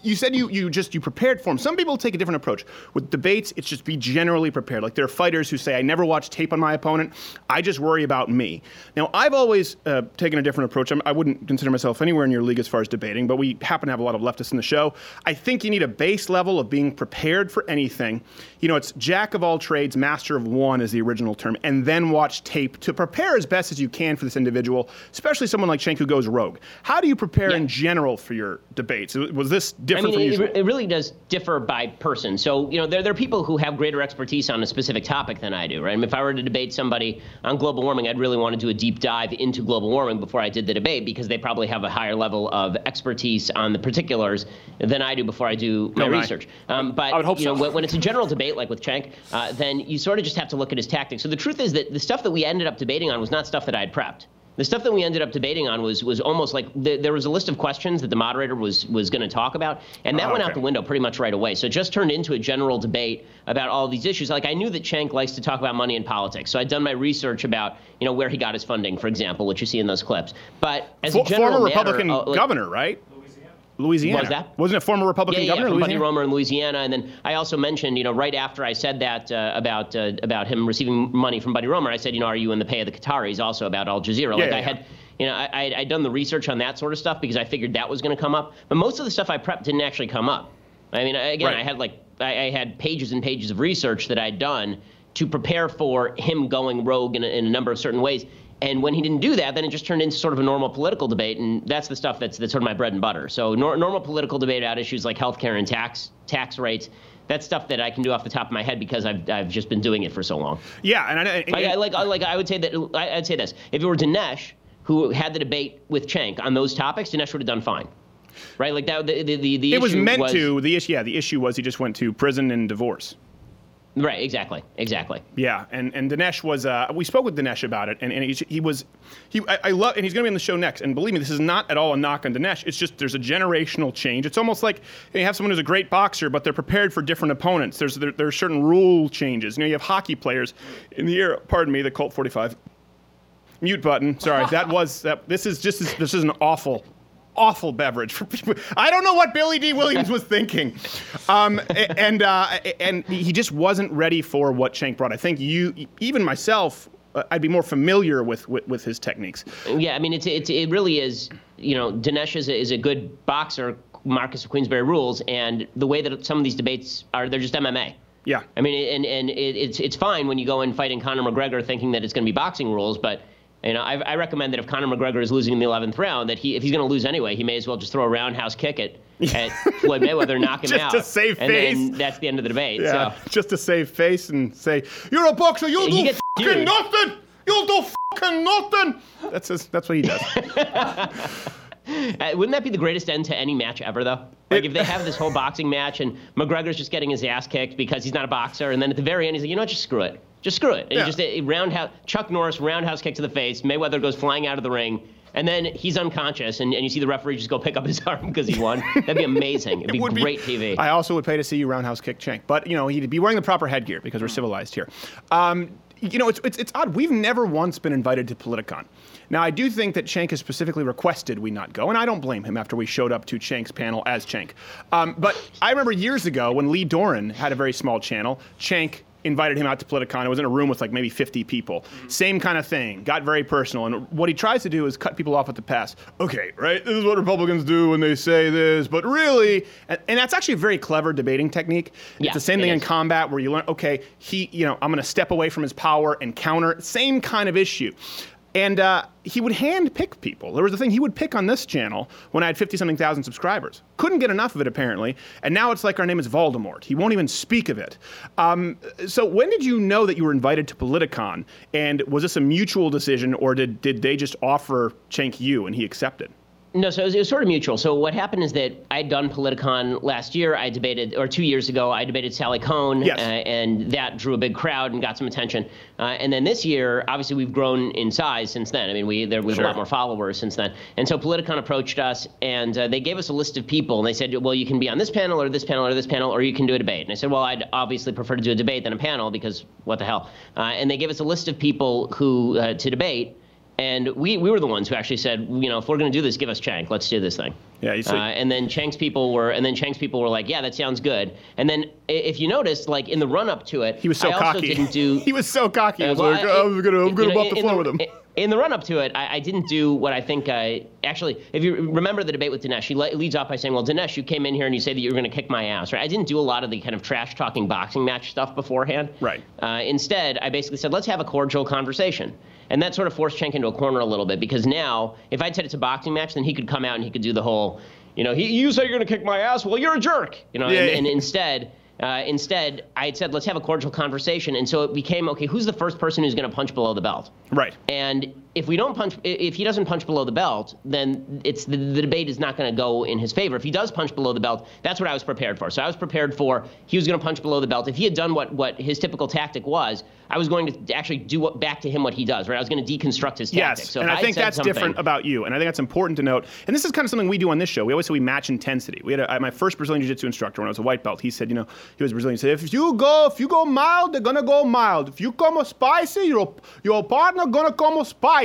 you said you, you just you prepared for them. Some people take a different approach. With debates, it's just be generally prepared. Like there are fighters who say, "I never watch tape on my opponent. I just worry about me." Now, I've always uh, taken a different approach. I'm, I wouldn't consider myself anywhere in your league as far as debating, but we happen to have a lot of leftists in the show. I think you need a base level of being prepared for anything. You know, it's jack of all trades, master of one is the original term, and then watch tape to prepare as best as you can for this individual, especially someone like Shank who goes rogue. How do you prepare in general for your debates? Was this different I mean, from it, usual. it really does differ by person. So, you know, there, there are people who have greater expertise on a specific topic than I do, right? I mean, if I were to debate somebody on global warming, I'd really want to do a deep dive into global warming before I did the debate because they probably have a higher level of expertise on the particulars than I do before I do my Oh, right. research. Um, but, you know, so. when, when it's a general debate like with Cenk, uh, then you sort of just have to look at his tactics. So the truth is that the stuff that we ended up debating on was not stuff that I had prepped. The stuff that we ended up debating on was was almost like the, there was a list of questions that the moderator was was going to talk about, and that Oh, went okay. out the window pretty much right away. So it just turned into a general debate about all these issues. Like I knew that Cenk likes to talk about money and politics, so I'd done my research about you know where he got his funding, for example, which you see in those clips. But as For- a general former matter, Republican uh, like- governor, right? Louisiana. Was that? Wasn't it former Republican yeah, yeah, governor? from Buddy? Roemer in Louisiana, and then I also mentioned, you know, right after I said that uh, about uh, about him receiving money from Buddy Roemer, I said, you know, are you in the pay of the Qataris? Also about Al Jazeera. Yeah, like yeah, I yeah. had, you know, I I I'd done the research on that sort of stuff because I figured that was going to come up. But most of the stuff I prepped didn't actually come up. I mean, I- again, Right. I had like I, I had pages and pages of research that I'd done to prepare for him going rogue in a, in a number of certain ways. And when he didn't do that, then it just turned into sort of a normal political debate, and that's the stuff that's that's sort of my bread and butter. So nor, normal political debate about issues like healthcare and tax tax rates. That's stuff that I can do off the top of my head because I've I've just been doing it for so long. Yeah, and I, and- Like I, like I- like I would say that I, I'd say this: if it were Dinesh who had the debate with Cenk on those topics, Dinesh would have done fine, right? Like that. The the the, the it was meant to. The issue, yeah, the issue was he just went to prison and divorce. Right. Exactly. Exactly. Yeah, and and Dinesh was. Uh, we spoke with Dinesh about it, and, and he, he was. He I, I love, and he's going to be on the show next. And believe me, this is not at all a knock on Dinesh. It's just there's a generational change. It's almost like you have someone who's a great boxer, but they're prepared for different opponents. There's there, there are certain rule changes. You know, you have hockey players in the era. Pardon me, the Colt 45. Mute button. Sorry, that was that. This is just this is an awful. Awful beverage. for people. I don't know what Billy Dee Williams was thinking, um, and uh, and he just wasn't ready for what Shank brought. I think you, even myself, uh, I'd be more familiar with, with with his techniques. Yeah, I mean, it's, it's it really is. You know, Dinesh is a, is a good boxer. Marquess of Queensberry rules, and the way that some of these debates are, they're just MMA. Yeah. I mean, and and it, it's it's fine when you go and fight in Conor McGregor thinking that it's going to be boxing rules, but. You know, I, I recommend that if Conor McGregor is losing in the 11th round, that he, if he's going to lose anyway, he may as well just throw a roundhouse kick at, at Floyd Mayweather, knock him Just out, just to save and face. then that's the end of the debate. Yeah, So. just to save face and say you're a boxer. You'll do fucking nothing. You'll do fucking nothing. That's his, that's what he does. Uh, wouldn't that be the greatest end to any match ever, though? Like if they have this whole boxing match and McGregor's just getting his ass kicked because he's not a boxer, and then at the very end he's like, you know what, just screw it, just screw it, Yeah. just a roundhouse Chuck Norris roundhouse kick to the face. Mayweather goes flying out of the ring. And then he's unconscious, and, and you see the referee just go pick up his arm because he won. That'd be amazing. It'd be would be- great TV. I also would pay to see you roundhouse kick Cenk, but you know he'd be wearing the proper headgear because we're civilized here. Um, you know, it's, it's, it's odd. We've never once been invited to Politicon. Now, I do think that Cenk has specifically requested we not go, and I don't blame him after we showed up to Cenk's panel as Cenk. Um, but I remember years ago when Lee Doren had a very small channel, Cenk invited him out to Politicon. It was in a room with like maybe 50 people. Same kind of thing. Got very personal. And what he tries to do is cut people off at the pass. Okay, right? This is what Republicans do when they say this, but really, and, and that's actually a very clever debating technique. It's Yeah, the same thing in combat where you learn, okay, he, you know, I'm going to step away from his power and counter. Same kind of issue. And uh, he would hand pick people. There was a thing he would pick on this channel when I had 50 something thousand subscribers. Couldn't get enough of it, apparently. And now it's like our name is Voldemort. He won't even speak of it. Um, so, when did you know that you were invited to Politicon? And was this a mutual decision, or did, did they just offer Cenk you and he accepted? No, so it was, it was sort of mutual. So what happened is that I'd done Politicon last year. I debated, or two years ago, I debated Sally Kohn, Yes. uh, and that drew a big crowd and got some attention. Uh, and then this year, obviously, we've grown in size since then. I mean, we there have Sure. a lot more followers since then. And so Politicon approached us, and uh, they gave us a list of people, and they said, well, you can be on this panel, or this panel, or this panel, or you can do a debate. And I said, well, I'd obviously prefer to do a debate than a panel because what the hell? Uh, and they gave us a list of people who uh, to debate. And we, we were the ones who actually said, you know, if we're going to do this, give us Chank. Let's do this thing. Yeah, you see. Uh, and then Chank's people were, and then Chank's people were like, yeah, that sounds good. And then if you noticed, like in the run up to it, He was so I also cocky. didn't do. he was so cocky. He Uh, was well, like, I- "Oh, I'm gonna, I'm you gonna know, mop in- the floor with him. In the run up to it, I, I didn't do what I think. Uh, actually, if you remember the debate with Dinesh, he le- leads off by saying, "Well, Dinesh, you came in here and you say that you were going to kick my ass." Right? I didn't do a lot of the kind of trash talking boxing match stuff beforehand. Right. Uh, instead, I basically said, "Let's have a cordial conversation." And that sort of forced Cenk into a corner a little bit because now, if I'd said it's a boxing match, then he could come out and he could do the whole, you know, he, you say you're going to kick my ass. Well, you're a jerk. You know, Yeah, and, yeah. and instead. Uh, instead, I had said, let's have a cordial conversation. And so it became, okay, who's the first person who's going to punch below the belt? Right. And if we don't punch, if he doesn't punch below the belt, then it's the, the debate is not going to go in his favor. If he does punch below the belt, that's what I was prepared for. So I was prepared for he was going to punch below the belt. If he had done what what his typical tactic was, I was going to actually do what, back to him what he does. Right, I was going to deconstruct his tactic. Yes, So and if I think that's different about you, and I think that's important to note. And this is kind of something we do on this show. We always say we match intensity. We had a, my first Brazilian Jiu-Jitsu instructor when I was a white belt. He said, you know, he was Brazilian. He said, if you go, if you go mild, they're gonna go mild. If you come spicy, your your partner gonna come spicy.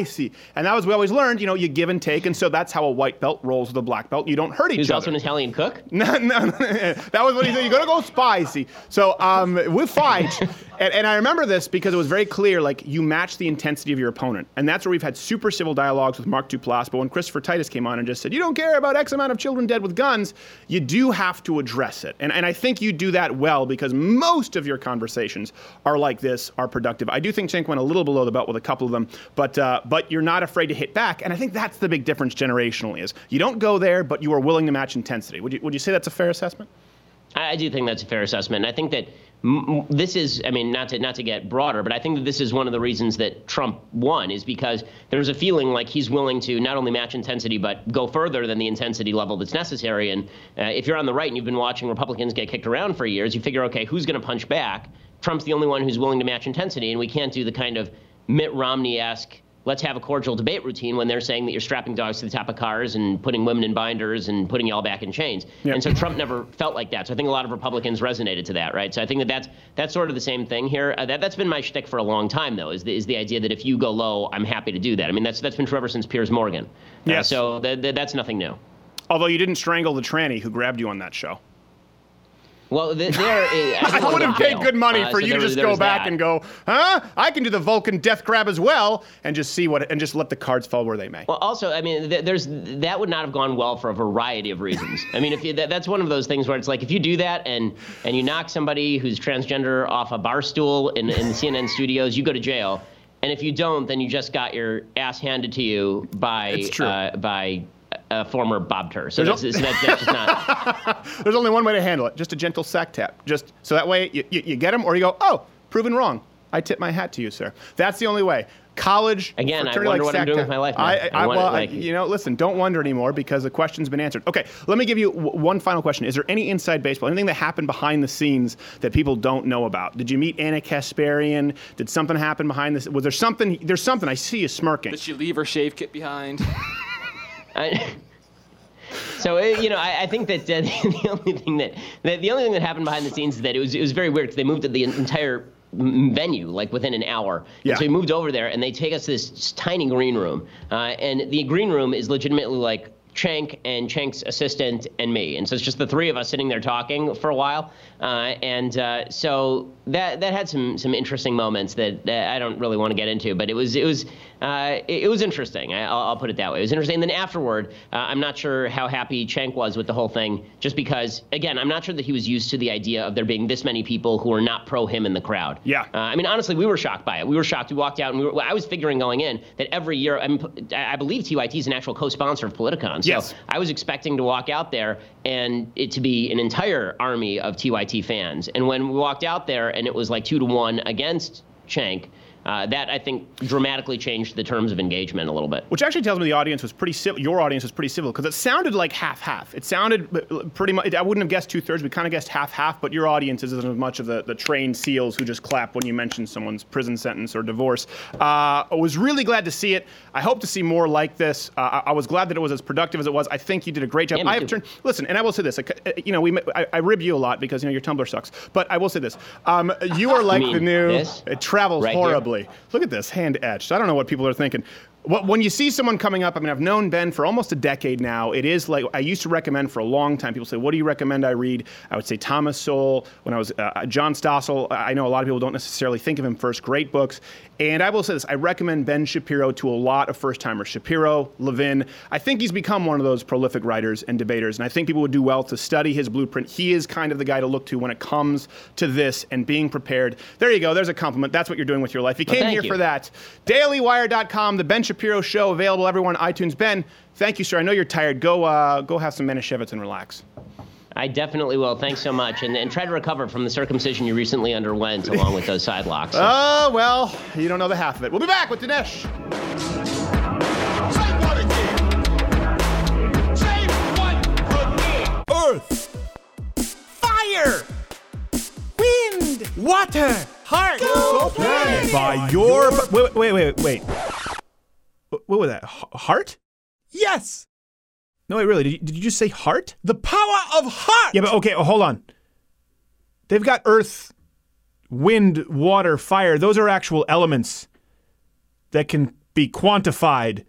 And that was we always learned. You know, you give and take, and so that's how a white belt rolls with a black belt. You don't hurt each was other. also an Italian cook. No, no, no, that was what he said. You're gonna go spicy. So um, we fight, and, and I remember this because it was very clear. Like you match the intensity of your opponent, and that's where we've had super civil dialogues with Mark Duplass. But when Christopher Titus came on and just said, "You don't care about X amount of children dead with guns," you do have to address it, and and I think you do that well because most of your conversations are like this, are productive. I do think Cenk went a little below the belt with a couple of them, but uh, but you're not afraid to hit back, and I think that's the big difference generationally. Is you don't go there, but you are willing to match intensity. Would you would you say that's a fair assessment? I, do think that's a fair assessment. I think that this is, I mean, not to not to get broader, but I think that this is one of the reasons that Trump won is because there's a feeling like he's willing to not only match intensity but go further than the intensity level that's necessary. And uh, if you're on the right and you've been watching Republicans get kicked around for years, you figure, okay, who's going to punch back? Trump's the only one who's willing to match intensity, and we can't do the kind of Mitt Romney-esque let's have a cordial debate routine when they're saying that you're strapping dogs to the top of cars and putting women in binders and putting you all back in chains. And so Trump never felt like that. So I think a lot of Republicans resonated to that, right? So I think that that's that's sort of the same thing here. Uh, that that's been my shtick for a long time, though, is the, is the idea that if you go low, I'm happy to do that. I mean, that's that's been true ever since Piers Morgan. Uh, Yes. so th- th- that's nothing new. Although you didn't strangle the tranny who grabbed you on that show. Well, I would have paid good money Uh, for so you to just go back that. and go, huh? I can do the Vulcan death grab as well, and just see what, and just let the cards fall where they may. Well, also, I mean, th- there's that would not have gone well for a variety of reasons. I mean, if you, that, that's one of those things where it's like if you do that and and you knock somebody who's transgender off a bar stool in, in the CNN studios, you go to jail. And if you don't, then you just got your ass handed to you by It's true. Uh, by a former Bob Tur. So There's that's, al- that's, that's just not. There's only one way to handle it, just a gentle sack tap. Just so that way you, you, you get them, or you go, oh, proven wrong. I tip my hat to you, sir. That's the only way. College. Again, I fraternity wonder like what I'm doing tap. with my life now. I, I I, want- well, like- I, you know, listen, don't wonder anymore because the question's been answered. Okay, let me give you w- one final question. Is there any inside baseball, anything that happened behind the scenes that people don't know about? Did you meet Ana Kasparian? Did something happen behind this? Was there something? There's something. I see you smirking. Did she leave her shave kit behind? I, so uh, you know, I, I think that uh, the only thing that, that the only thing that happened behind the scenes is that it was it was very weird because they moved to the entire venue like within an hour. And Yeah. so we moved over there and they take us to this tiny green room, uh, and the green room is legitimately like. Chank and Chank's assistant and me, and so it's just the three of us sitting there talking for a while, uh, and uh, so that that had some some interesting moments that, that I don't really want to get into, but it was it was uh, it, it was interesting. I, I'll, I'll put it that way. It was interesting. And then afterward, uh, I'm not sure how happy Chank was with the whole thing, just because again, I'm not sure that he was used to the idea of there being this many people who are not pro him in the crowd. Yeah. Uh, I mean, honestly, we were shocked by it. We were shocked. We walked out, and we were, I was figuring going in that every year, I, mean, I believe TYT is an actual co-sponsor of Politicon. So Yes. I was expecting to walk out there and it to be an entire army of TYT fans. And when we walked out there and it was like two to one against Shank, uh, that I think dramatically changed the terms of engagement a little bit. Which actually tells me the audience was pretty civil. Your audience was pretty civil because it sounded like half half. It sounded uh, pretty much. I wouldn't have guessed two thirds. We kind of guessed half half. But your audience isn't as much of the, the trained seals who just clap when you mention someone's prison sentence or divorce. Uh, I was really glad to see it. I hope to see more like this. Uh, I, I was glad that it was as productive as it was. I think you did a great job. Yeah, I have too. turned. Listen, and I will say this. You know, we I, I rib you a lot because you know your Tumblr sucks. But I will say this. Um, you are like the new. this? It travels Right here? Look at this hand etched. I don't know what people are thinking. Wh- When you see someone coming up, I mean, I've known Ben for almost a decade now. It is like I used to recommend for a long time. People say, "What do you recommend I read?" I would say Thomas Sowell. When I was uh, John Stossel, I know a lot of people don't necessarily think of him first. Great books, and I will say this: I recommend Ben Shapiro to a lot of first timers. Shapiro, Levin. I think he's become one of those prolific writers and debaters, and I think people would do well to study his blueprint. He is kind of the guy to look to when it comes to this and being prepared. There you go. There's a compliment. That's what you're doing with your life. You came thank here you. for that. DailyWire.com, the Ben Shapiro Shapiro Show available everywhere on iTunes. Ben, thank you, sir. I know you're tired. Go, uh, go have some Manischewitz and relax. I definitely will. Thanks so much. And, and try to recover from the circumcision you recently underwent along with those side locks. Oh, well, you don't know the half of it. We'll be back with Dinesh. Earth, fire, wind, water, heart. Go planet. By your wait, wait, wait, wait. What was that? Heart? Yes. No, wait, really? Did you, did you just say heart? The power of heart. Yeah, but okay, oh, hold on. They've got earth, wind, water, fire. Those are actual elements that can be quantified.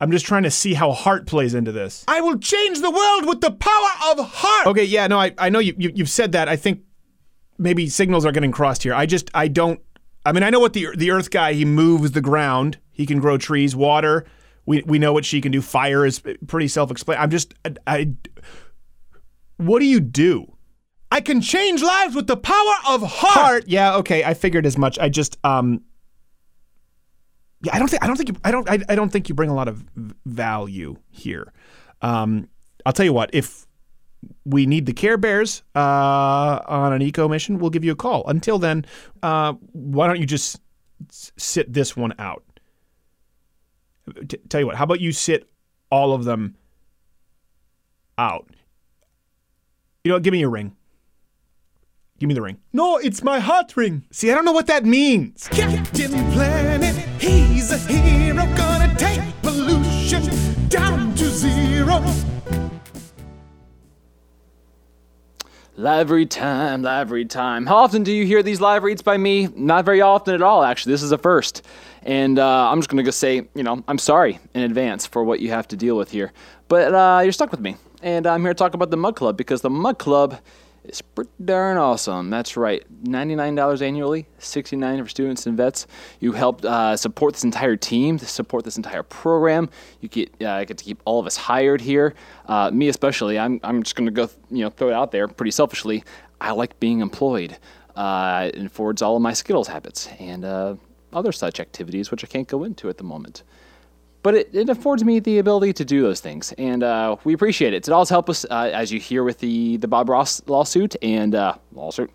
I'm just trying to see how heart plays into this. I will change the world with the power of heart. Okay, yeah, no, I, I know you, you you've said that. I think maybe signals are getting crossed here. I just I don't. I mean, I know what the the Earth guy he moves the ground. He can grow trees, water. We we know what she can do. Fire is pretty self-explanatory. I'm just I, I what do you do? I can change lives with the power of heart. Heart. Yeah, okay. I figured as much. I just um. Yeah, I don't think I don't think you I don't I, I don't think you bring a lot of value here. Um, I'll tell you what. If we need the Care Bears uh, on an eco mission, we'll give you a call. Until then, uh, why don't you just sit this one out? T- tell you what. How about you sit all of them out? You know, give me your ring. Give me the ring. No, it's my heart ring. See, I don't know what that means. Captain Planet, he's a hero, gonna take pollution down to zero. Live time, live time. How often do you hear these live reads by me? Not very often at all, actually. This is a first. And uh, I'm just going to go say, you know, I'm sorry in advance for what you have to deal with here. But uh, you're stuck with me. And I'm here to talk about the Mug Club because the Mug Club is pretty darn awesome. That's right. $99 annually, 69 for students and vets. You help uh, support this entire team, support this entire program. You get uh, get to keep all of us hired here. Uh, me especially. I'm, I'm just going to go, you know, throw it out there pretty selfishly. I like being employed. Uh, it affords all of my Skittles habits and uh, other such activities, which I can't go into at the moment but it, it affords me the ability to do those things, and uh, we appreciate it. It does help us, uh, as you hear with the the Bob Ross lawsuit and uh, lawsuit,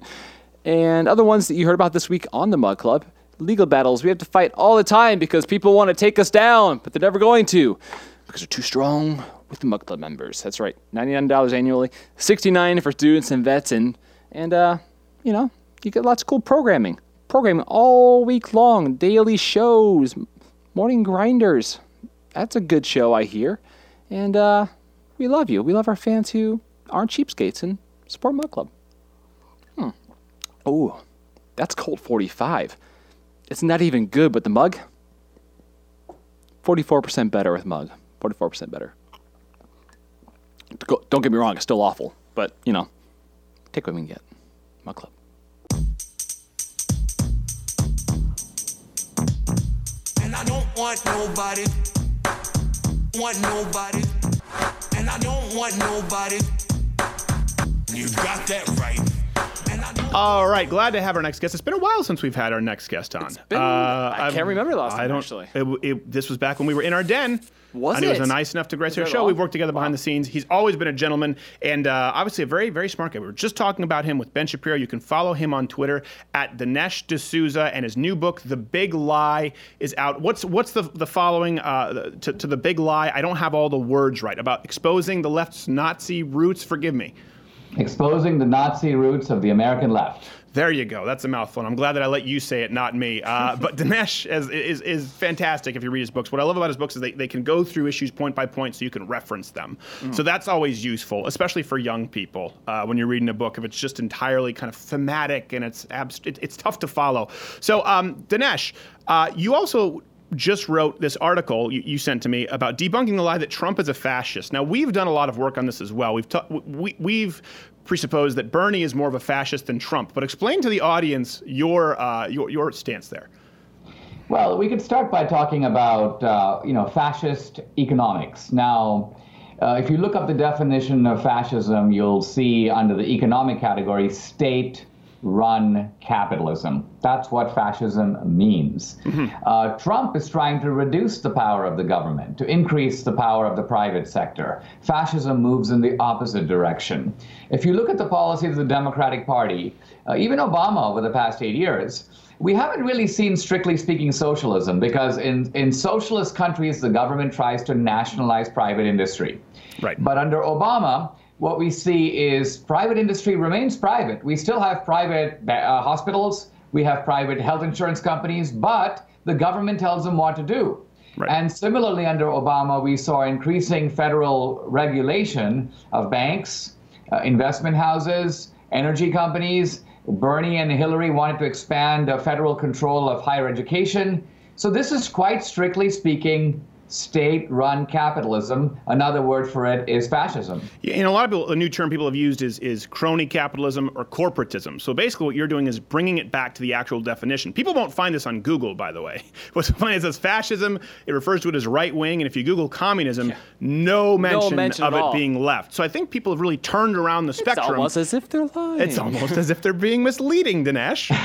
and other ones that you heard about this week on the Mug Club. Legal battles we have to fight all the time because people want to take us down, but they're never going to because they're too strong with the Mug Club members. That's right, ninety nine dollars annually, sixty nine for students and vets, and and uh, you know you get lots of cool programming, programming all week long, daily shows, morning grinders that's a good show, I hear. And uh, we love you. We love our fans who aren't cheapskates and support Mug Club. Hmm. Oh, that's Colt 45. It's not even good, but the mug? 44% better with mug. 44% better. Don't get me wrong, it's still awful, but, you know, take what we can get. Mug Club. I don't want nobody, want nobody, and I don't want nobody. You got that right. All right, glad to have our next guest. It's been a while since we've had our next guest on. been- I I've- can't remember the last I time, don't, actually. It, it, this was back when we were in our den. Was and he it? was nice enough to grace our that show. long? We've worked together behind the scenes. He's always been a gentleman and uh, obviously a very, very smart guy. We were just talking about him with Ben Shapiro. You can follow him on Twitter at Dinesh D'Souza, and his new book, The Big Lie, is out. What's what's the the following uh, to, to the Big Lie? I don't have all the words right about exposing the left's Nazi roots. Forgive me. Exposing the Nazi roots of the American left. There you go. That's a mouthful. I'm glad that I let you say it, not me. Uh, but Dinesh is, is, is fantastic if you read his books. What I love about his books is they, they can go through issues point by point so you can reference them. Mm. So that's always useful, especially for young people uh, when you're reading a book. If it's just entirely kind of thematic and it's abst- it, it's tough to follow. So, um, Dinesh, uh, you also just wrote this article you, you sent to me about debunking the lie that Trump is a fascist. Now we've done a lot of work on this as well. We've ta- we, we've presupposed that Bernie is more of a fascist than Trump. But explain to the audience your uh, your, your stance there. Well, we could start by talking about, uh, you know, fascist economics. Now, uh, if you look up the definition of fascism, you'll see under the economic category state run capitalism. That's what fascism means. Uh, Trump is trying to reduce the power of the government, to increase the power of the private sector. Fascism moves in the opposite direction. If you look at the policies of the Democratic Party, uh, even Obama over the past eight years, we haven't really seen, strictly speaking, socialism because in, in socialist countries, the government tries to nationalize private industry. Right. But under Obama, what we see is private industry remains private. We still have private uh, hospitals, we have private health insurance companies, but the government tells them what to do. And similarly, under Obama, we saw increasing federal regulation of banks, uh, investment houses, energy companies. Bernie and Hillary wanted to expand uh, federal control of higher education. So, this is quite strictly speaking state run capitalism. Another word for it is fascism. Yeah, and a lot of people, a new term people have used is is crony capitalism or corporatism. So basically, what you're doing is bringing it back to the actual definition. People won't find this on Google, by the way. What's funny is it says fascism. It refers to it as right wing, and if you Google communism, no mention, mention of it all. being left. So I think people have really turned around the spectrum. It's almost as if they're lying. It's almost as if they're being misleading, Dinesh.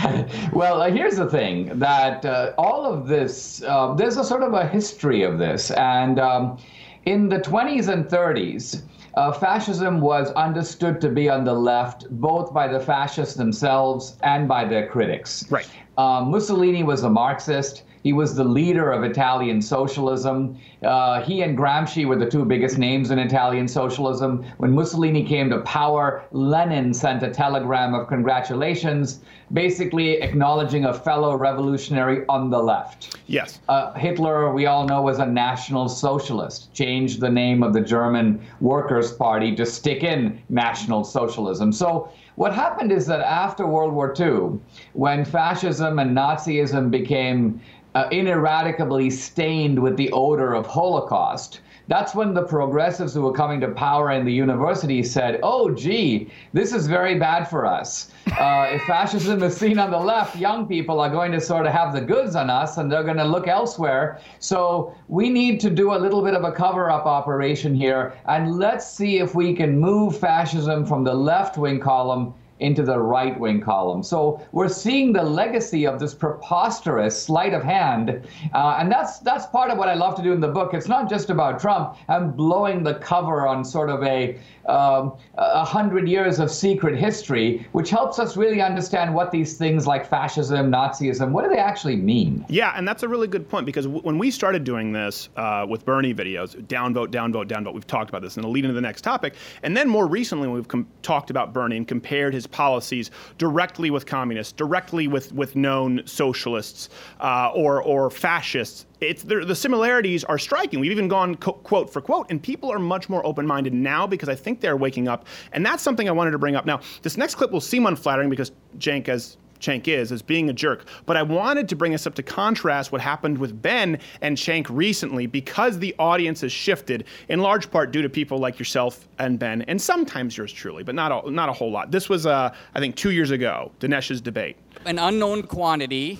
Well, uh, here's the thing that uh, all of this, uh, there's a sort of a history of this. And um, in the 20s and 30s, uh, fascism was understood to be on the left, both by the fascists themselves and by their critics. Right. Um, Mussolini was a Marxist. He was the leader of Italian socialism. Uh, he and Gramsci were the two biggest names in Italian socialism. When Mussolini came to power, Lenin sent a telegram of congratulations, basically acknowledging a fellow revolutionary on the left. Yes. Uh, Hitler, we all know, was a National Socialist, changed the name of the German Workers' Party to stick in National Socialism. So, what happened is that after World War II, when fascism and Nazism became uh, ineradicably stained with the odor of Holocaust, that's when the progressives who were coming to power in the university said, oh, gee, this is very bad for us. Uh, if fascism is seen on the left, young people are going to sort of have the goods on us and they're going to look elsewhere. So we need to do a little bit of a cover up operation here and let's see if we can move fascism from the left wing column into the right wing column. So we're seeing the legacy of this preposterous sleight of hand, uh, and that's that's part of what I love to do in the book. It's not just about Trump. I'm blowing the cover on sort of a um, a hundred years of secret history, which helps us really understand what these things like fascism, Nazism, what do they actually mean? Yeah, and that's a really good point because w- when we started doing this uh, with Bernie videos, downvote, downvote, downvote, we've talked about this, and it'll lead into the next topic. And then more recently, we've com- talked about Bernie and compared his policies directly with communists, directly with with known socialists uh, or or fascists. It's the, similarities are striking. We've even gone co- quote for quote, and people are much more open-minded now because I think they're waking up. And that's something I wanted to bring up. Now, this next clip will seem unflattering because Cenk, as Cenk is, as being a jerk. But I wanted to bring us up to contrast what happened with Ben and Cenk recently because the audience has shifted in large part due to people like yourself and Ben, and sometimes yours truly, but not a, not a whole lot. This was, uh, I think, two years ago, Dinesh's debate. An unknown quantity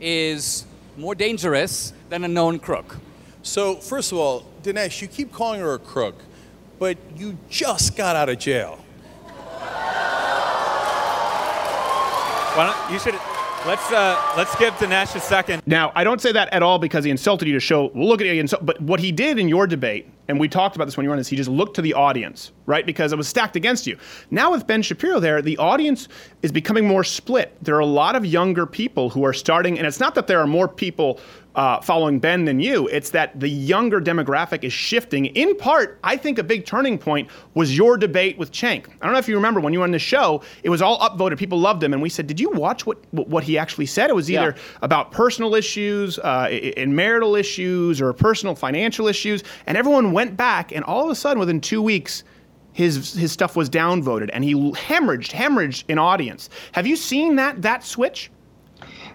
is more dangerous than a known crook. So, first of all, Dinesh, you keep calling her a crook, but you just got out of jail. Why don't you should let's uh, let's give Dinesh a second. Now, I don't say that at all because he insulted you to show, look at. Insult-. But what he did in your debate, and we talked about this when you were on this, he just looked to the audience, right? Because it was stacked against you. Now with Ben Shapiro there, the audience is becoming more split. There are a lot of younger people who are starting, and it's not that there are more people uh, following Ben than you. It's that the younger demographic is shifting. In part, I think a big turning point was your debate with Cenk. I don't know if you remember when you were on the show, it was all upvoted. People loved him. And we said, Did you watch what, what he actually said? It was either about personal issues uh, and marital issues or personal financial issues. And everyone went back, and all of a sudden, within two weeks, his his stuff was downvoted, and he hemorrhaged, hemorrhaged in audience. Have you seen that that switch?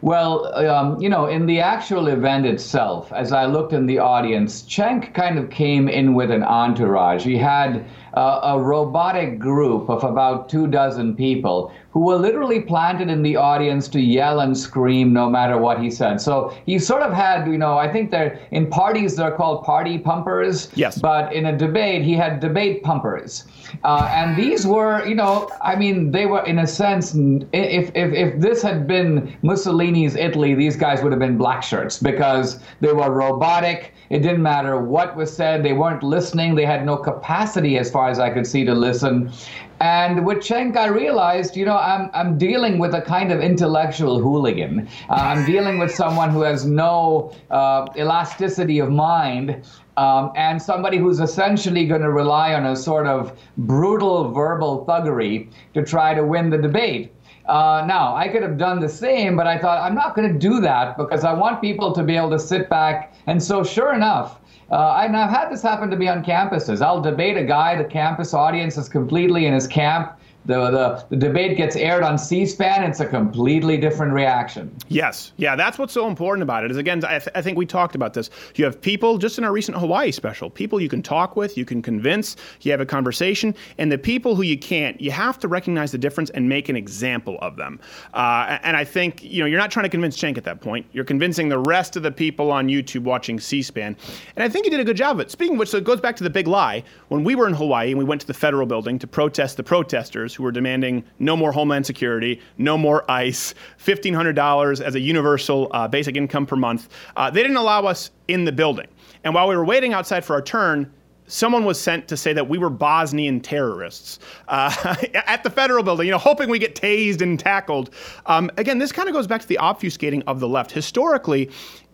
Well, um, you know, in the actual event itself, as I looked in the audience, Cenk kind of came in with an entourage. He had uh, a robotic group of about two dozen people who were literally planted in the audience to yell and scream no matter what he said. So he sort of had, you know, I think they're in parties they're called party pumpers. Yes. But in a debate, he had debate pumpers. Uh, and these were, you know, I mean, they were in a sense, if, if, if this had been Mussolini's Italy, these guys would have been black shirts because they were robotic. It didn't matter what was said. They weren't listening. They had no capacity, as far as I could see, to listen. And with Cenk, I realized, you know, I'm, I'm dealing with a kind of intellectual hooligan. Uh, I'm dealing with someone who has no uh, elasticity of mind. Um, and somebody who's essentially going to rely on a sort of brutal verbal thuggery to try to win the debate. Uh, now, I could have done the same, but I thought I'm not going to do that because I want people to be able to sit back. And so, sure enough, uh, and I've had this happen to me on campuses. I'll debate a guy, the campus audience is completely in his camp. The, the, the debate gets aired on C-SPAN. It's a completely different reaction. Yes, yeah, that's what's so important about it. Is again, I, th- I think we talked about this. You have people just in our recent Hawaii special, people you can talk with, you can convince, you have a conversation, and the people who you can't, you have to recognize the difference and make an example of them. Uh, and I think you know you're not trying to convince Cenk at that point. You're convincing the rest of the people on YouTube watching C-SPAN, and I think you did a good job of it. Speaking of which, so it goes back to the big lie. When we were in Hawaii and we went to the federal building to protest the protesters who were demanding no more Homeland Security, no more ICE, $1,500 as a universal uh, basic income per month. Uh, they didn't allow us in the building. And while we were waiting outside for our turn, someone was sent to say that we were Bosnian terrorists uh, at the federal building, you know, hoping we get tased and tackled. Um, again, this kind of goes back to the obfuscating of the left. Historically,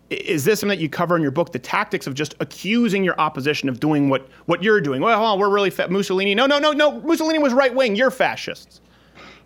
is this something that you cover in your book? The tactics of just accusing your opposition of doing what, what you're doing. Well, hold on, we're really fa- Mussolini. No, no, no, no. Mussolini was right wing. You're fascists.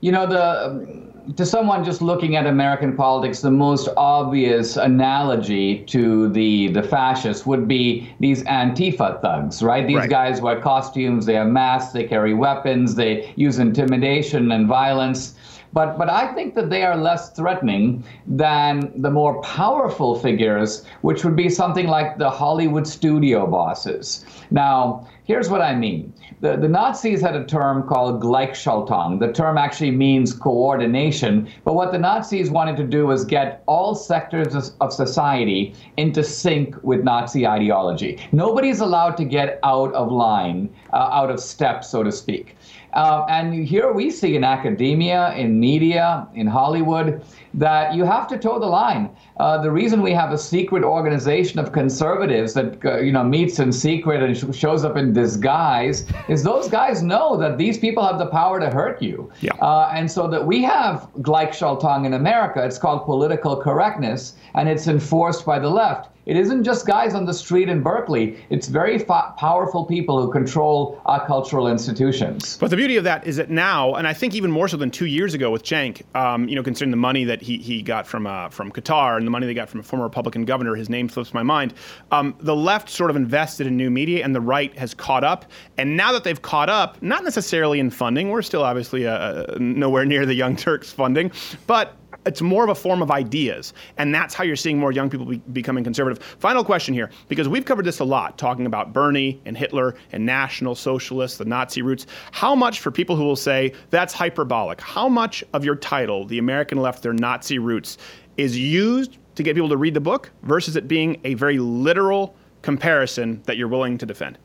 You know, the to someone just looking at American politics, the most obvious analogy to the the fascists would be these Antifa thugs, right? These Right. guys wear costumes, they have masks, they carry weapons, they use intimidation and violence. But, but I think that they are less threatening than the more powerful figures, which would be something like the Hollywood studio bosses. Now, here's what I mean. The, the Nazis had a term called Gleichschaltung. The term actually means coordination, but what the Nazis wanted to do was get all sectors of, society into sync with Nazi ideology. Nobody's allowed to get out of line, uh, out of step, so to speak. Uh, and here we see in academia, in media, in Hollywood, that you have to toe the line. Uh, the reason we have a secret organization of conservatives that uh, you know meets in secret and sh- shows up in disguise is those guys know that these people have the power to hurt you. Yeah. Uh, and so that we have Gleichschaltung in America. It's called political correctness, and it's enforced by the left. It isn't just guys on the street in Berkeley. It's very fa- powerful people who control our cultural institutions. But the beauty of that is that now, and I think even more so than two years ago with Cenk, um, you know, considering the money that he, he got from uh, from Qatar and the money they got from a former Republican governor, his name slips my mind. Um, the left sort of invested in new media, and the right has caught up. And now that they've caught up, not necessarily in funding, we're still obviously uh, nowhere near the Young Turks funding, but it's more of a form of ideas, and that's how you're seeing more young people be, becoming conservative. Final question here, because we've covered this a lot, talking about Bernie and Hitler and National Socialists, the Nazi roots. How much for people who will say that's hyperbolic? How much of your title, "The American Left: Their Nazi Roots," is used to get people to read the book versus it being a very literal comparison that you're willing to defend?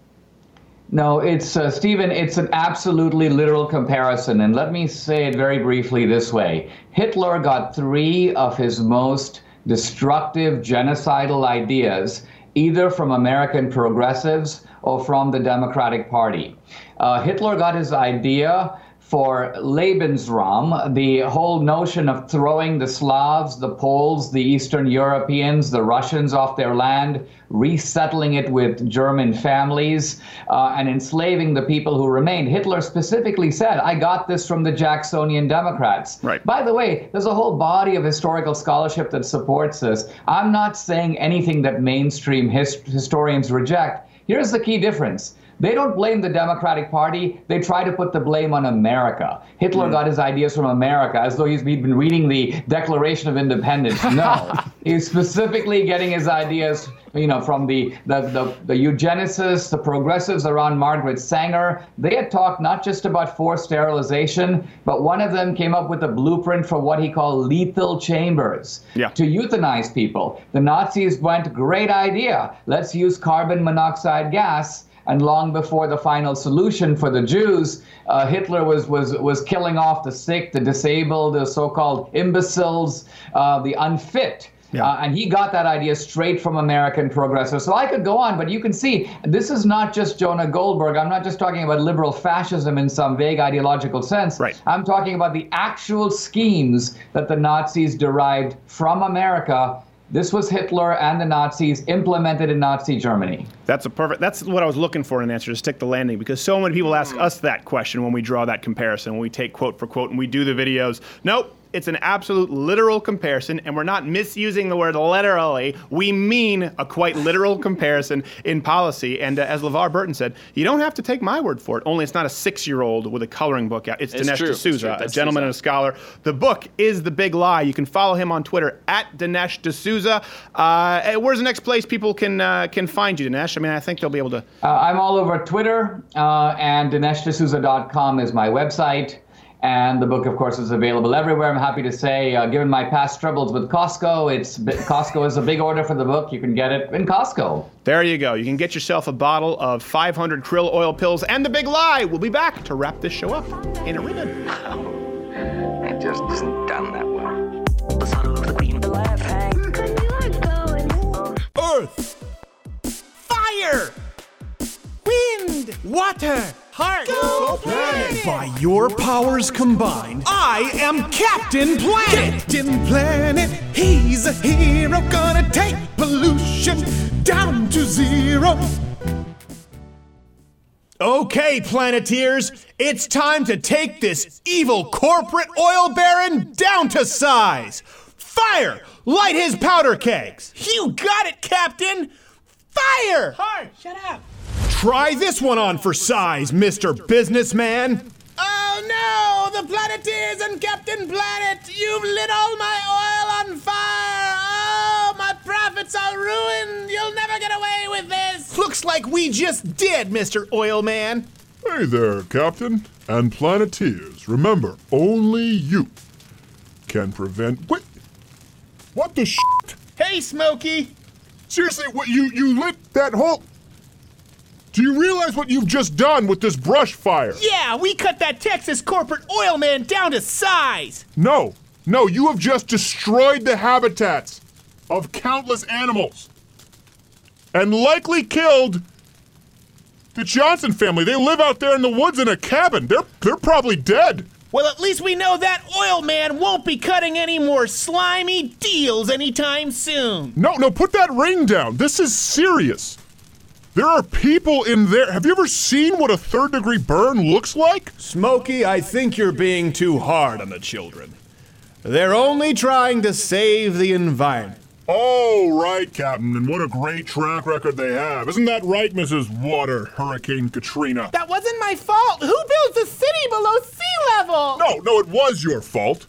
No, it's uh, Stephen. It's an absolutely literal comparison, and let me say it very briefly this way: Hitler got three of his most destructive, genocidal ideas either from American progressives or from the Democratic Party. Uh, Hitler got his idea for Lebensraum, the whole notion of throwing the Slavs, the Poles, the Eastern Europeans, the Russians off their land, resettling it with German families, uh, and enslaving the people who remained. Hitler specifically said, I got this from the Jacksonian Democrats. Right. By the way, there's a whole body of historical scholarship that supports this. I'm not saying anything that mainstream his- historians reject. Here's the key difference They don't blame the Democratic Party. They try to put the blame on America. Hitler hmm. got his ideas from America, as though he's been reading the Declaration of Independence. No, he's specifically getting his ideas, you know, from the the, the, the eugenicists, the progressives around Margaret Sanger. They had talked not just about forced sterilization, but one of them came up with a blueprint for what he called lethal chambers Yeah. to euthanize people. The Nazis went, great idea. Let's use carbon monoxide gas. And long before the final solution for the Jews, uh, Hitler was, was, was killing off the sick, the disabled, the so called imbeciles, uh, the unfit. Uh, and he got that idea straight from American progressives. So I could go on, but you can see this is not just Jonah Goldberg. I'm not just talking about liberal fascism in some vague ideological sense. Right. I'm talking about the actual schemes that the Nazis derived from America. This was Hitler and the Nazis implemented in Nazi Germany. That's a perfect. That's what I was looking for in an answer to stick the landing because so many people ask us that question when we draw that comparison, when we take quote for quote and we do the videos. Nope. It's an absolute literal comparison, and we're not misusing the word literally. We mean a quite literal comparison in policy. And uh, as LeVar Burton said, you don't have to take my word for it. Only it's not a six-year-old with a coloring book out. It's, It's Dinesh D'Souza, a gentleman and a scholar. The book is The Big Lie. You can follow him on Twitter at Dinesh D'Souza. Uh, where's the next place people can uh, can find you, Dinesh? I mean, I think they'll be able to. Uh, I'm all over Twitter, uh, and DineshD'Souza.com is my website. And the book, of course, is available everywhere. I'm happy to say, uh, given my past troubles with Costco, it's Costco is a big order for the book. You can get it in Costco. There you go. You can get yourself a bottle of 500 krill oil pills and the big lie. We'll be back to wrap this show up in a ribbon. It just isn't done that well. The son of the queen of the laugh hang. Earth, fire, wind, water, heart. Go planet. By your powers combined, I am Captain Planet. Captain Planet, he's a hero, gonna take pollution down to zero. Okay, Planeteers, it's time to take this evil corporate oil baron down to size. Fire! Light his powder kegs! You got it, Captain. Fire. Hard. Shut up. Try this one on for size, Mr. Businessman. Oh no, the Planeteers and Captain Planet, you've lit all my oil on fire. Oh, my profits are ruined. You'll never get away with this. Looks like we just did, Mr. Oil Man. Hey there, Captain. And Planeteers. Remember, only you can prevent. Wait! What the shit? Hey, Smokey. Seriously, what you you lit that whole. Do you realize what you've just done with this brush fire? Yeah, we cut that Texas corporate oil man down to size. No, no, you have just destroyed the habitats of countless animals. And likely killed the Johnson family. They live out there in the woods in a cabin. They're they're probably dead. Well, at least we know that oil man won't be cutting any more slimy deals anytime soon. No, no, put that ring down. This is serious. There are people in there. Have you ever seen what a third degree burn looks like? Smokey, I think you're being too hard on the children. They're only trying to save the environment. Oh, right, Captain, and what a great track record they have. Isn't that right, Mrs. Water, Hurricane Katrina? That wasn't my fault. Who builds a city below sea level? No, no, it was your fault.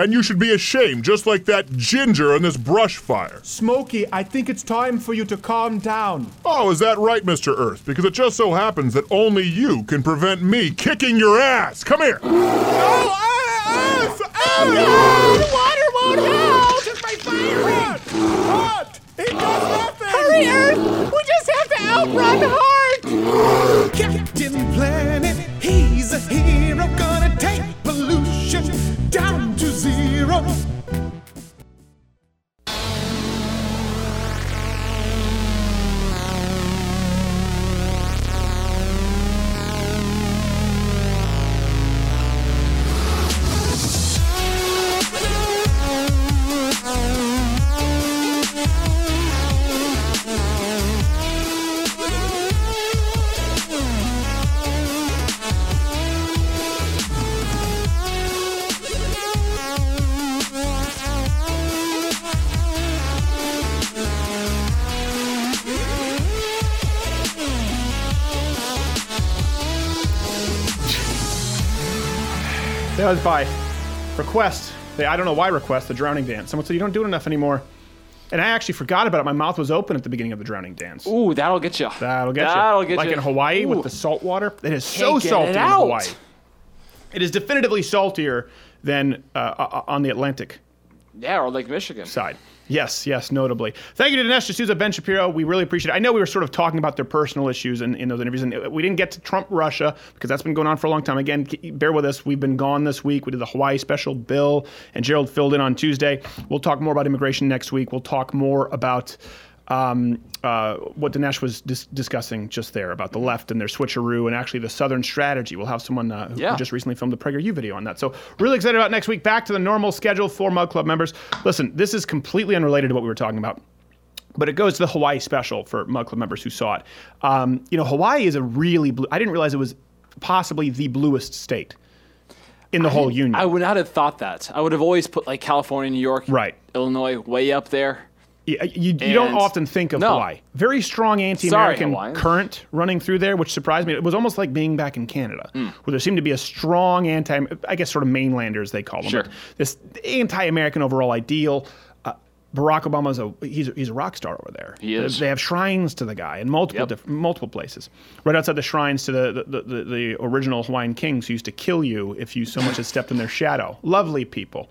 And you should be ashamed, just like that ginger in this brush fire. Smokey, I think it's time for you to calm down. Oh, is that right, Mr. Earth? Because it just so happens that only you can prevent me kicking your ass. Come here. Oh, Earth! Oh, no! The water won't help! Just my fire What? It does nothing! Hurry, Earth! We just have to outrun Heart! Captain Planet, he's a hero, gonna take pollution down to zero. That was by request. They, I don't know why request the drowning dance. Someone said you don't do it enough anymore. And I actually forgot about it. My mouth was open at the beginning of the drowning dance. Ooh, that'll get you. That'll get you. That'll get like you. in Hawaii Ooh. with the salt water. It is Can't so get salty it in out. Hawaii. It is definitively saltier than uh, uh, on the Atlantic Yeah, or Lake Michigan. side. Yes, yes, notably. Thank you to Dinesh D'Souza, Ben Shapiro. We really appreciate it. I know we were sort of talking about their personal issues in, in those interviews, and we didn't get to Trump Russia because that's been going on for a long time. Again, bear with us. We've been gone this week. We did the Hawaii special. Bill and Gerald filled in on Tuesday. We'll talk more about immigration next week. We'll talk more about um, uh, what Dinesh was dis- discussing just there about the left and their switcheroo and actually the Southern strategy. We'll have someone uh, who, Yeah. who just recently filmed a PragerU video on that. So really excited about next week. Back to the normal schedule for Mug Club members. Listen, this is completely unrelated to what we were talking about. But it goes to the Hawaii special for Mug Club members who saw it. Um, you know, Hawaii is a really blue. I didn't realize it was possibly the bluest state in the whole union. I would not have thought that. I would have always put like California, New York, right, Illinois, way up there. Yeah, you, you don't often think of No. Hawaii. Very strong anti-American Hawaiians. current running through there, which surprised me. It was almost like being back in Canada, Hmm. where there seemed to be a strong anti, I guess, sort of mainlanders they call them. Sure. This anti-American overall ideal. Uh, Barack Obama's a he's a, he's a rock star over there. He is. They have shrines to the guy in multiple diff- multiple places. Right outside the shrines to the the, the the original Hawaiian kings who used to kill you if you so much as stepped in their shadow. Lovely people.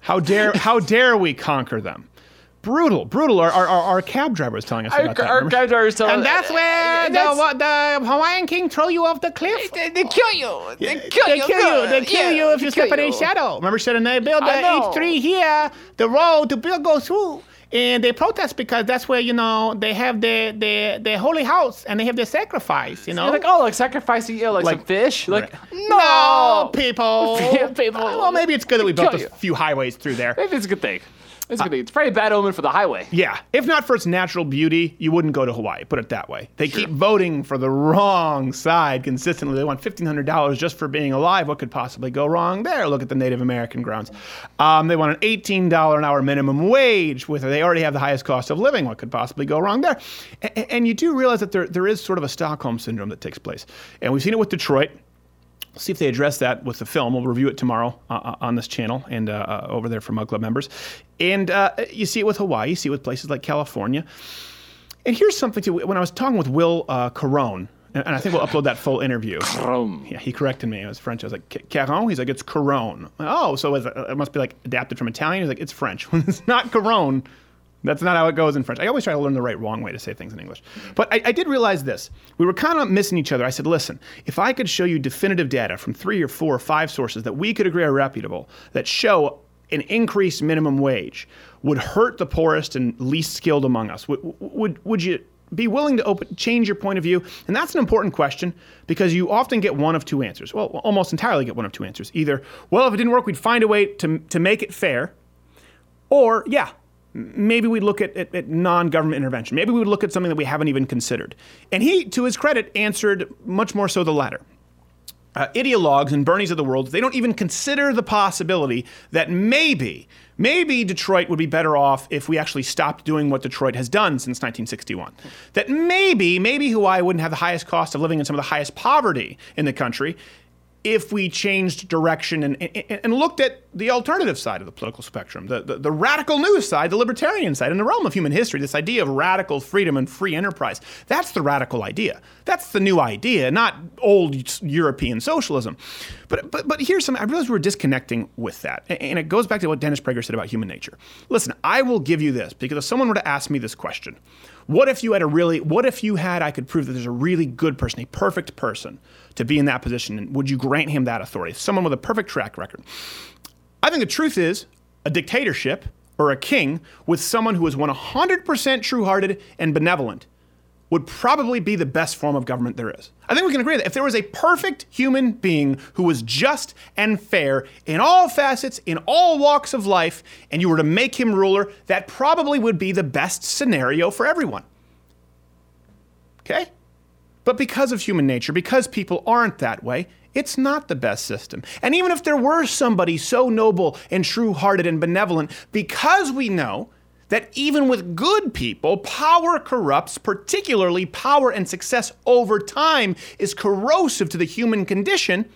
How dare how dare we conquer them? Brutal, brutal. Our, our, our, our cab driver was telling us Our- about that. our remember? cab driver was telling- And that's where uh, the, what, the Hawaiian king throw you off the cliff. They, they kill you. They They kill you. kill you. They kill Yeah, you if they you step in you. a shadow. Remember, said, and they build the I know. H3 here, the road to build go through. And they protest because that's where, you know, they have their, their, their holy house and they have their sacrifice, you know? You're like, oh, like sacrificing, yeah, like, Like- some fish. Like, no, people. people. Well, maybe it's good that we built a you. few highways through there. Maybe it's a good thing. It's a good thing. It's probably a bad omen for the highway. Yeah, if not for its natural beauty, you wouldn't go to Hawaii. Put it that way. They keep voting for the wrong side consistently. They want fifteen hundred dollars just for being alive. What could possibly go wrong there? Look at the Native American grounds. Um, they want an eighteen dollar an hour minimum wage. With they already have the highest cost of living. What could possibly go wrong there? A- and you do realize that there there is sort of a Stockholm syndrome that takes place, and we've seen it with Detroit. See if they address that with the film. We'll review it tomorrow uh, on this channel and uh, uh, over there for Mug Club members. And uh, you see it with Hawaii, you see it with places like California. And here's something too. when I was talking with Will uh, Caron, and I think we'll upload that full interview. Caron. Yeah, he corrected me. It was French. I was like, "Ca- Caron? He's like, it's Caron. Oh, so it, it must be like adapted from Italian? He's like, it's French. When it's not Caron. That's not how it goes in French. I always try to learn the right wrong way to say things in English. But I, I did realize this. We were kind of missing each other. I said, listen, if I could show you definitive data from three or four or five sources that we could agree are reputable that show an increased minimum wage would hurt the poorest and least skilled among us, would, would, would you be willing to open, change your point of view? And that's an important question because you often get one of two answers. Well, almost entirely get one of two answers. Either, well, if it didn't work, we'd find a way to, to make it fair, or, yeah, maybe we'd look at, at, at non government intervention. Maybe we would look at something that we haven't even considered. And he, to his credit, answered much more so the latter. Uh, ideologues and Bernies of the world, they don't even consider the possibility that maybe, maybe Detroit would be better off if we actually stopped doing what Detroit has done since 1961. That maybe, maybe Hawaii wouldn't have the highest cost of living and some of the highest poverty in the country if we changed direction and, and, and looked at the alternative side of the political spectrum, the, the, the radical news side, the libertarian side, in the realm of human history, this idea of radical freedom and free enterprise. That's the radical idea. That's the new idea, not old European socialism. But, but, but here's something, I realize we're disconnecting with that. And it goes back to what Dennis Prager said about human nature. Listen, I will give you this because if someone were to ask me this question, what if you had a really, what if you had, I could prove that there's a really good person, a perfect person to be in that position, and would you grant him that authority? Someone with a perfect track record. I think the truth is a dictatorship or a king with someone who is 100% true hearted and benevolent would probably be the best form of government there is. I think we can agree that if there was a perfect human being who was just and fair in all facets, in all walks of life, and you were to make him ruler, that probably would be the best scenario for everyone. Okay? But because of human nature, because people aren't that way, it's not the best system. And even if there were somebody so noble and true hearted and benevolent, because we know that even with good people, power corrupts, particularly power and success over time is corrosive to the human condition,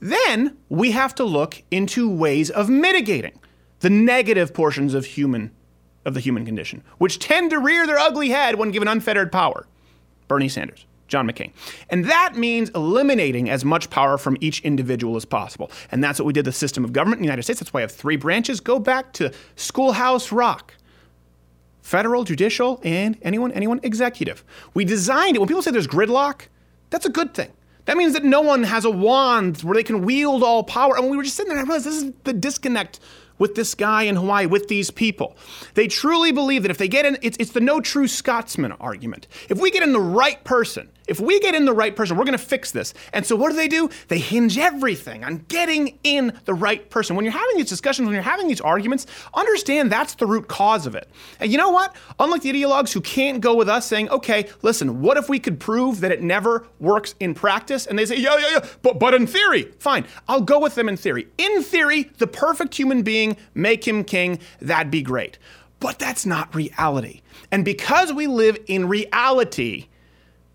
Then we have to look into ways of mitigating the negative portions of human of the human condition, which tend to rear their ugly head when given unfettered power. Bernie Sanders, John McCain. And that means eliminating as much power from each individual as possible. And that's what we did the system of government in the United States. That's why I have three branches. Go back to Schoolhouse Rock federal, judicial, and anyone, anyone, executive. We designed it. When people say there's gridlock, that's a good thing. That means that no one has a wand where they can wield all power. And when we were just sitting there and I realized this is the disconnect with this guy in Hawaii, with these people. They truly believe that if they get in, it's, it's the no true Scotsman argument. If we get in the right person, if we get in the right person, we're going to fix this. And so what do they do? They hinge everything on getting in the right person. When you're having these discussions, when you're having these arguments, understand that's the root cause of it. And you know what? Unlike the ideologues who can't go with us saying, okay, listen, what if we could prove that it never works in practice? And they say, yeah, yeah, yeah, but, but in theory, fine. I'll go with them in theory. In theory, the perfect human being, make him king, that'd be great. But that's not reality. And because we live in reality,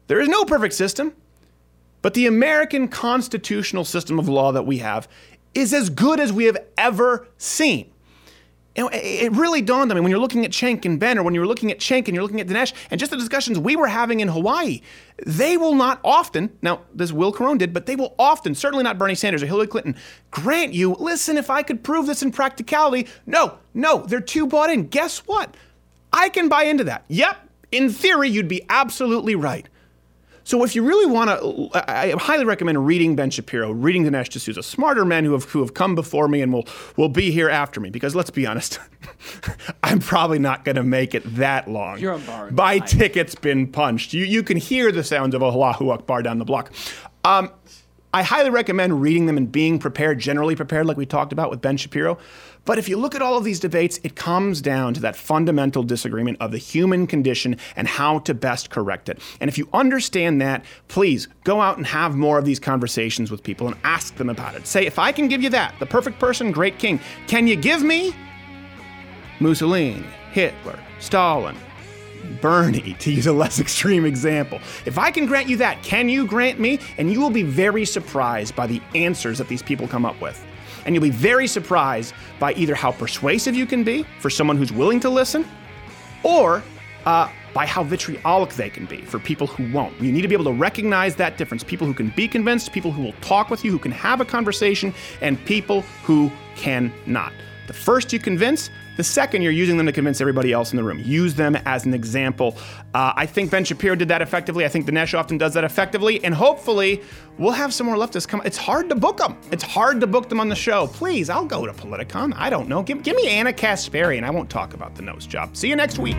there is no perfect system, but the American constitutional system of law that we have is as good as we have ever seen. And it really dawned on me when you're looking at Cenk and Ben, or when you're looking at Cenk and you're looking at Dinesh, and just the discussions we were having in Hawaii, they will not often, now this Will Caron did, but they will often, certainly not Bernie Sanders or Hillary Clinton, grant you, listen, if I could prove this in practicality, no, no, they're too bought in. Guess what? I can buy into that. Yep, in theory, you'd be absolutely right. So if you really want to, I highly recommend reading Ben Shapiro, reading Dinesh D'Souza, smarter men who have who have come before me and will will be here after me. Because let's be honest, I'm probably not going to make it that long. You're on My ticket's been punched. You you can hear the sounds of a Allahu Akbar down the block. Um, I highly recommend reading them and being prepared, generally prepared, like we talked about with Ben Shapiro. But if you look at all of these debates, it comes down to that fundamental disagreement of the human condition and how to best correct it. And if you understand that, please go out and have more of these conversations with people and ask them about it. Say, if I can give you that, the perfect person, great king, can you give me Mussolini, Hitler, Stalin, Bernie, to use a less extreme example. If I can grant you that, can you grant me? And you will be very surprised by the answers that these people come up with. And you'll be very surprised by either how persuasive you can be for someone who's willing to listen, or uh, by how vitriolic they can be for people who won't. You need to be able to recognize that difference. People who can be convinced, people who will talk with you, who can have a conversation, and people who cannot. The first you convince, the second you're using them to convince everybody else in the room. Use them as an example. Uh, I think Ben Shapiro did that effectively. I think Dinesh often does that effectively. And hopefully, we'll have some more leftists come. It's hard to book them. It's hard to book them on the show. Please, I'll go to Politicon. I don't know. Give, give me Ana Kasparian, and I won't talk about the nose job. See you next week.